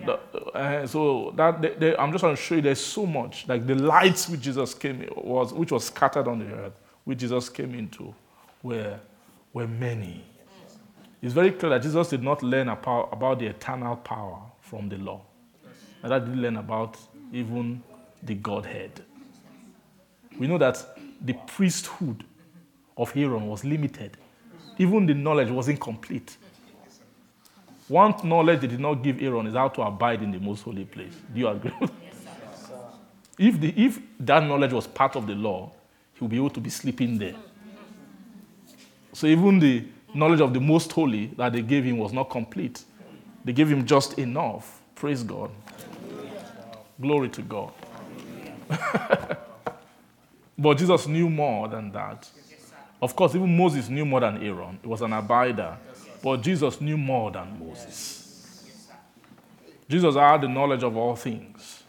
Speaker 3: the, uh, so that they, they, I'm just trying to show you there's so much like the lights which Jesus came was which was scattered on the earth, which Jesus came into, were were many. It's very clear that Jesus did not learn about, the eternal power from the law. That didn't learn about even the Godhead. We know that the priesthood of Aaron was limited. Even the knowledge wasn't complete. One knowledge they did not give Aaron is how to abide in the most holy place. Do you agree? if, the, if that knowledge was part of the law, he would be able to be sleeping there. So even the knowledge of the most holy that they gave him was not complete. They gave him just enough. Praise God. Glory to God. but Jesus knew more than that. Of course, even Moses knew more than Aaron. He was an abider. But Jesus knew more than Moses. Jesus had the knowledge of all things.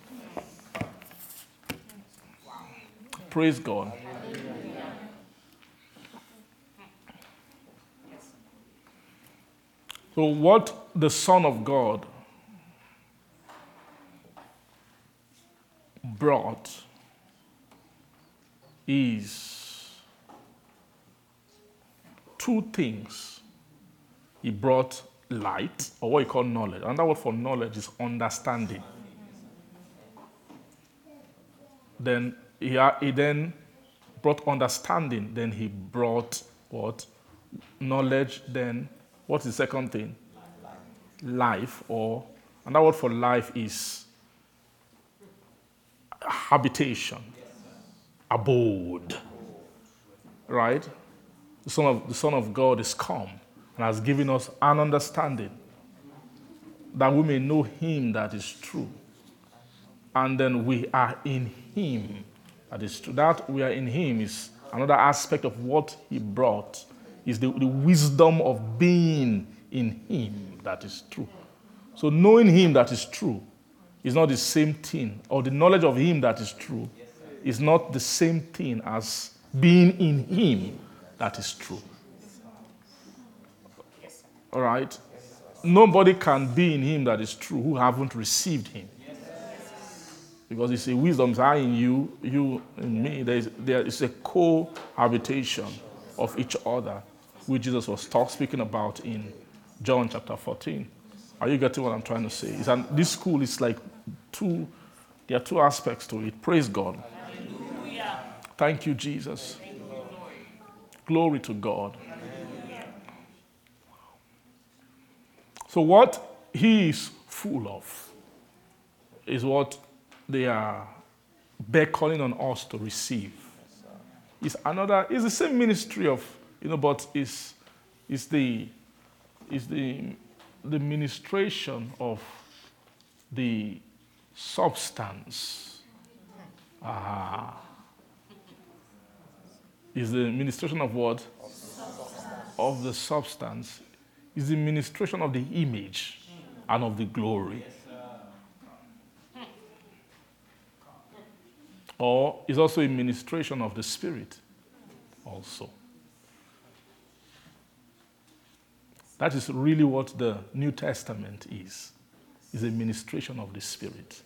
Speaker 3: Praise God. So, what the Son of God brought is two things. He brought light, or what you call knowledge. Another word for knowledge is understanding. Then he, he then brought understanding. Then he brought what? Knowledge. Then what's the second thing? Life, or another word for life is habitation, abode. Right? The Son of, the Son of God is come and has given us an understanding that we may know Him that is true. And then we are in Him that is true. That we are in Him is another aspect of what He brought, is the, the wisdom of being in Him that is true. So knowing Him that is true is not the same thing, or the knowledge of Him that is true is not the same thing as being in Him that is true. All right? Nobody can be in Him that is true who haven't received Him. Because it's a wisdom, it's I in you, you in me. There is, there is a cohabitation of each other, which Jesus was talk, speaking about in John chapter 14. Are you getting what I'm trying to say? It's an, this school is like two, there are two aspects to it. Praise God. Thank you, Jesus. Glory to God. So, what he is full of is what they are beckoning on us to receive. It's another, it's the same ministry of, you know, but it's, it's the, it's the, the ministration of the substance. Ah. Is the ministration of what? Of the substance. Is the ministration of the image and of the glory. Or is also a ministration of the spirit also. That is really what the New Testament is. Is a ministration of the spirit.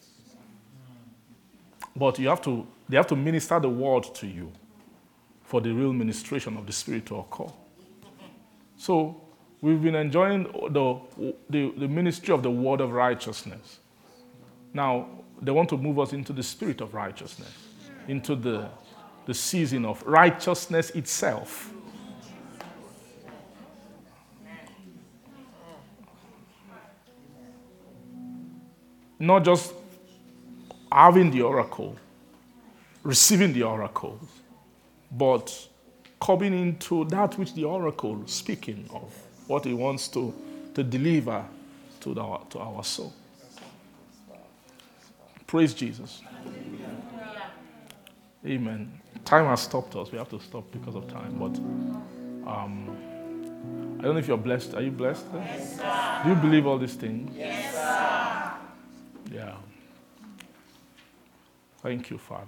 Speaker 3: But you have to they have to minister the word to you for the real ministration of the spirit to occur. So we've been enjoying the, the, the ministry of the word of righteousness. Now, they want to move us into the spirit of righteousness, into the, the season of righteousness itself. Not just having the oracle, receiving the oracle, but coming into that which the oracle is speaking of, what he wants to, to deliver to, the, to our soul. Praise Jesus. Amen. Time has stopped us. We have to stop because of time. But um, I don't know if you're blessed. Are you blessed? Yes, sir. Do you believe all these things? Yes, sir. Yeah. Thank you, Father.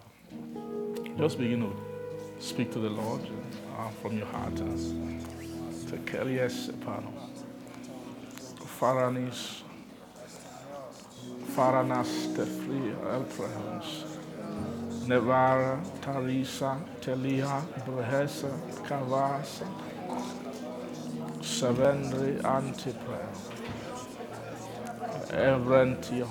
Speaker 3: Just begin to speak to the Lord uh, from your heart. Tekelies sepano. Faranis. Faranas tefli elprehens. Nevara tarisa telia brehesa kavasa. Sevendri antipre. Evrenti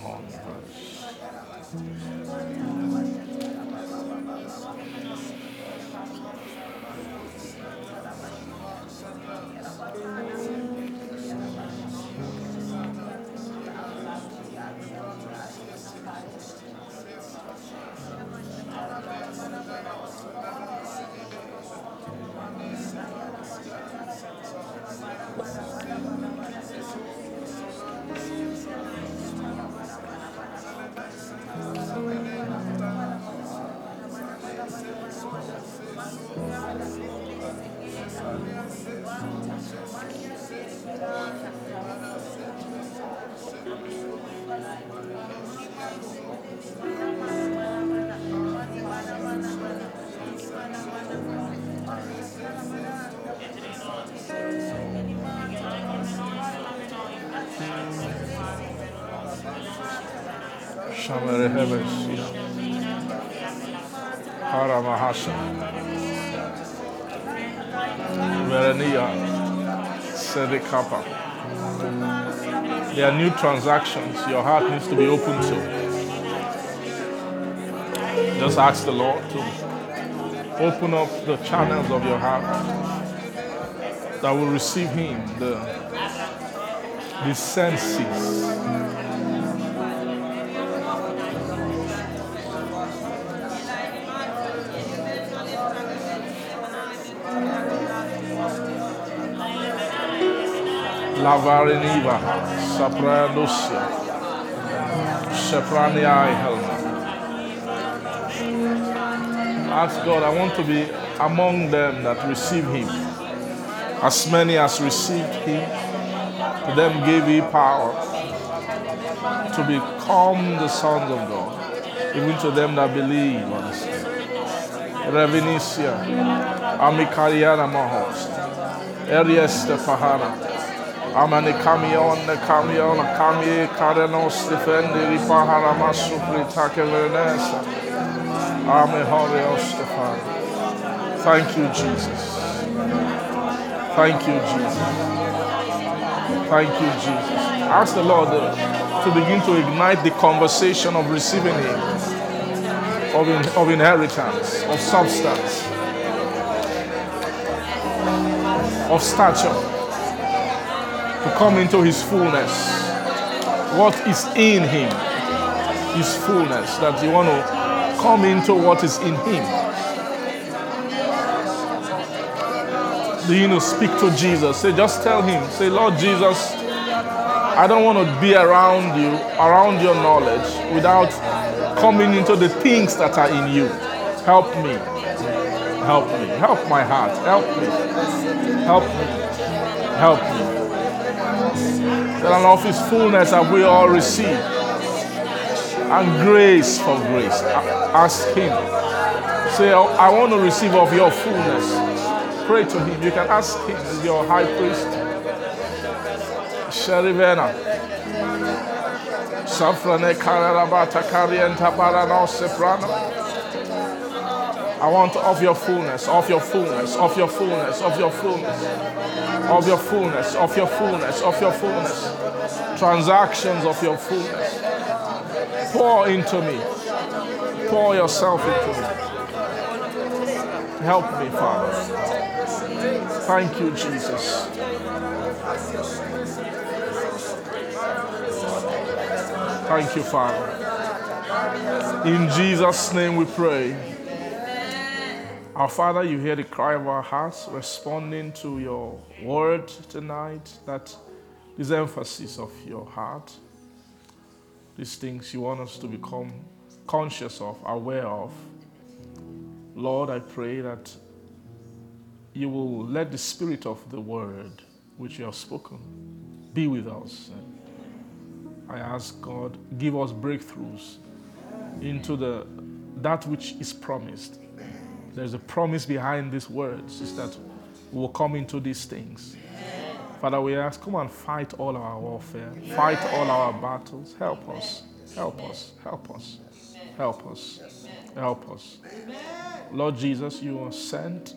Speaker 3: transactions your heart needs to be open to. Just ask the Lord to open up the channels of your heart that will receive Him, the, the senses. Lavariniva, Sapranusia, Sepraniai Helma. Ask God, I want to be among them that receive Him. As many as received Him, to them gave He power to become the sons of God, even to them that believe on His name. Revenicia, Amikariana Mahost, Erieste Pahana. Amani camion, the camion, cami, carenos, defendi, ripahara, masupri, take venesa. Ame horios, Stefan. Thank you, Jesus. Thank you, Jesus. Thank you, Jesus. Ask the Lord uh, to begin to ignite the conversation of receiving Him, of, in, of inheritance, of substance, of stature to come into his fullness. What is in him, his fullness, that you want to come into what is in him. Do you know, speak to Jesus. Say, just tell him, say, Lord Jesus, I don't want to be around you, around your knowledge, without coming into the things that are in you. Help me. Help me. Help my heart. Help me. Help me. Help me that of his fullness have we all received. And grace for grace. Ask him. Say, oh, I want to receive of your fullness. Pray to him. You can ask him, as your high priest. Sherivena. Safrane kararabata karienta barano seprano. I want of your fullness, of your fullness, of your fullness, of your fullness, of your fullness, of your fullness, of your fullness, transactions of your fullness. Pour into me. Pour yourself into me. Help me, Father. Thank you, Jesus. Thank you, Father. In Jesus' name we pray. Our Father, you hear the cry of our hearts responding to your word tonight, that this emphasis of your heart, these things you want us to become conscious of, aware of. Lord, I pray that you will let the spirit of the word which you have spoken be with us. I ask God, give us breakthroughs into the that which is promised there's a promise behind these words, is that we will come into these things. Father, we ask, come and fight all our warfare, fight all our battles. Help us, help us, help us, help us, help us. Lord Jesus, you are sent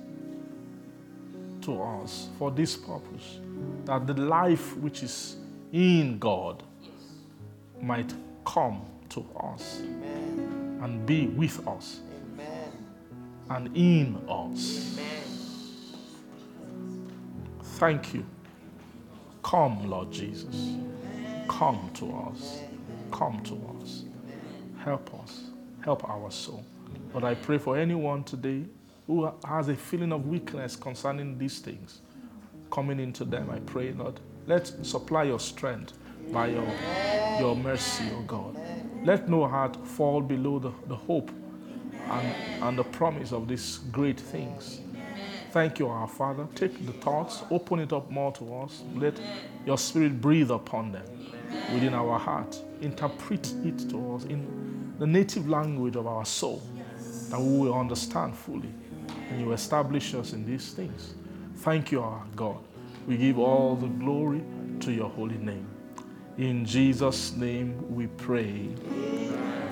Speaker 3: to us for this purpose, that the life which is in God might come to us and be with us and in us. Thank you. Come, Lord Jesus. Come to us. Come to us. Help us. Help our soul. But I pray for anyone today who has a feeling of weakness concerning these things coming into them. I pray, Lord, let supply your strength by your, your mercy, O oh God. Let no heart fall below the, the hope and, and the promise of these great things. Thank you, our Father. Take the thoughts, open it up more to us. Let your Spirit breathe upon them within our heart. Interpret it to us in the native language of our soul that we will understand fully. And you establish us in these things. Thank you, our God. We give all the glory to your holy name. In Jesus' name we pray. Amen.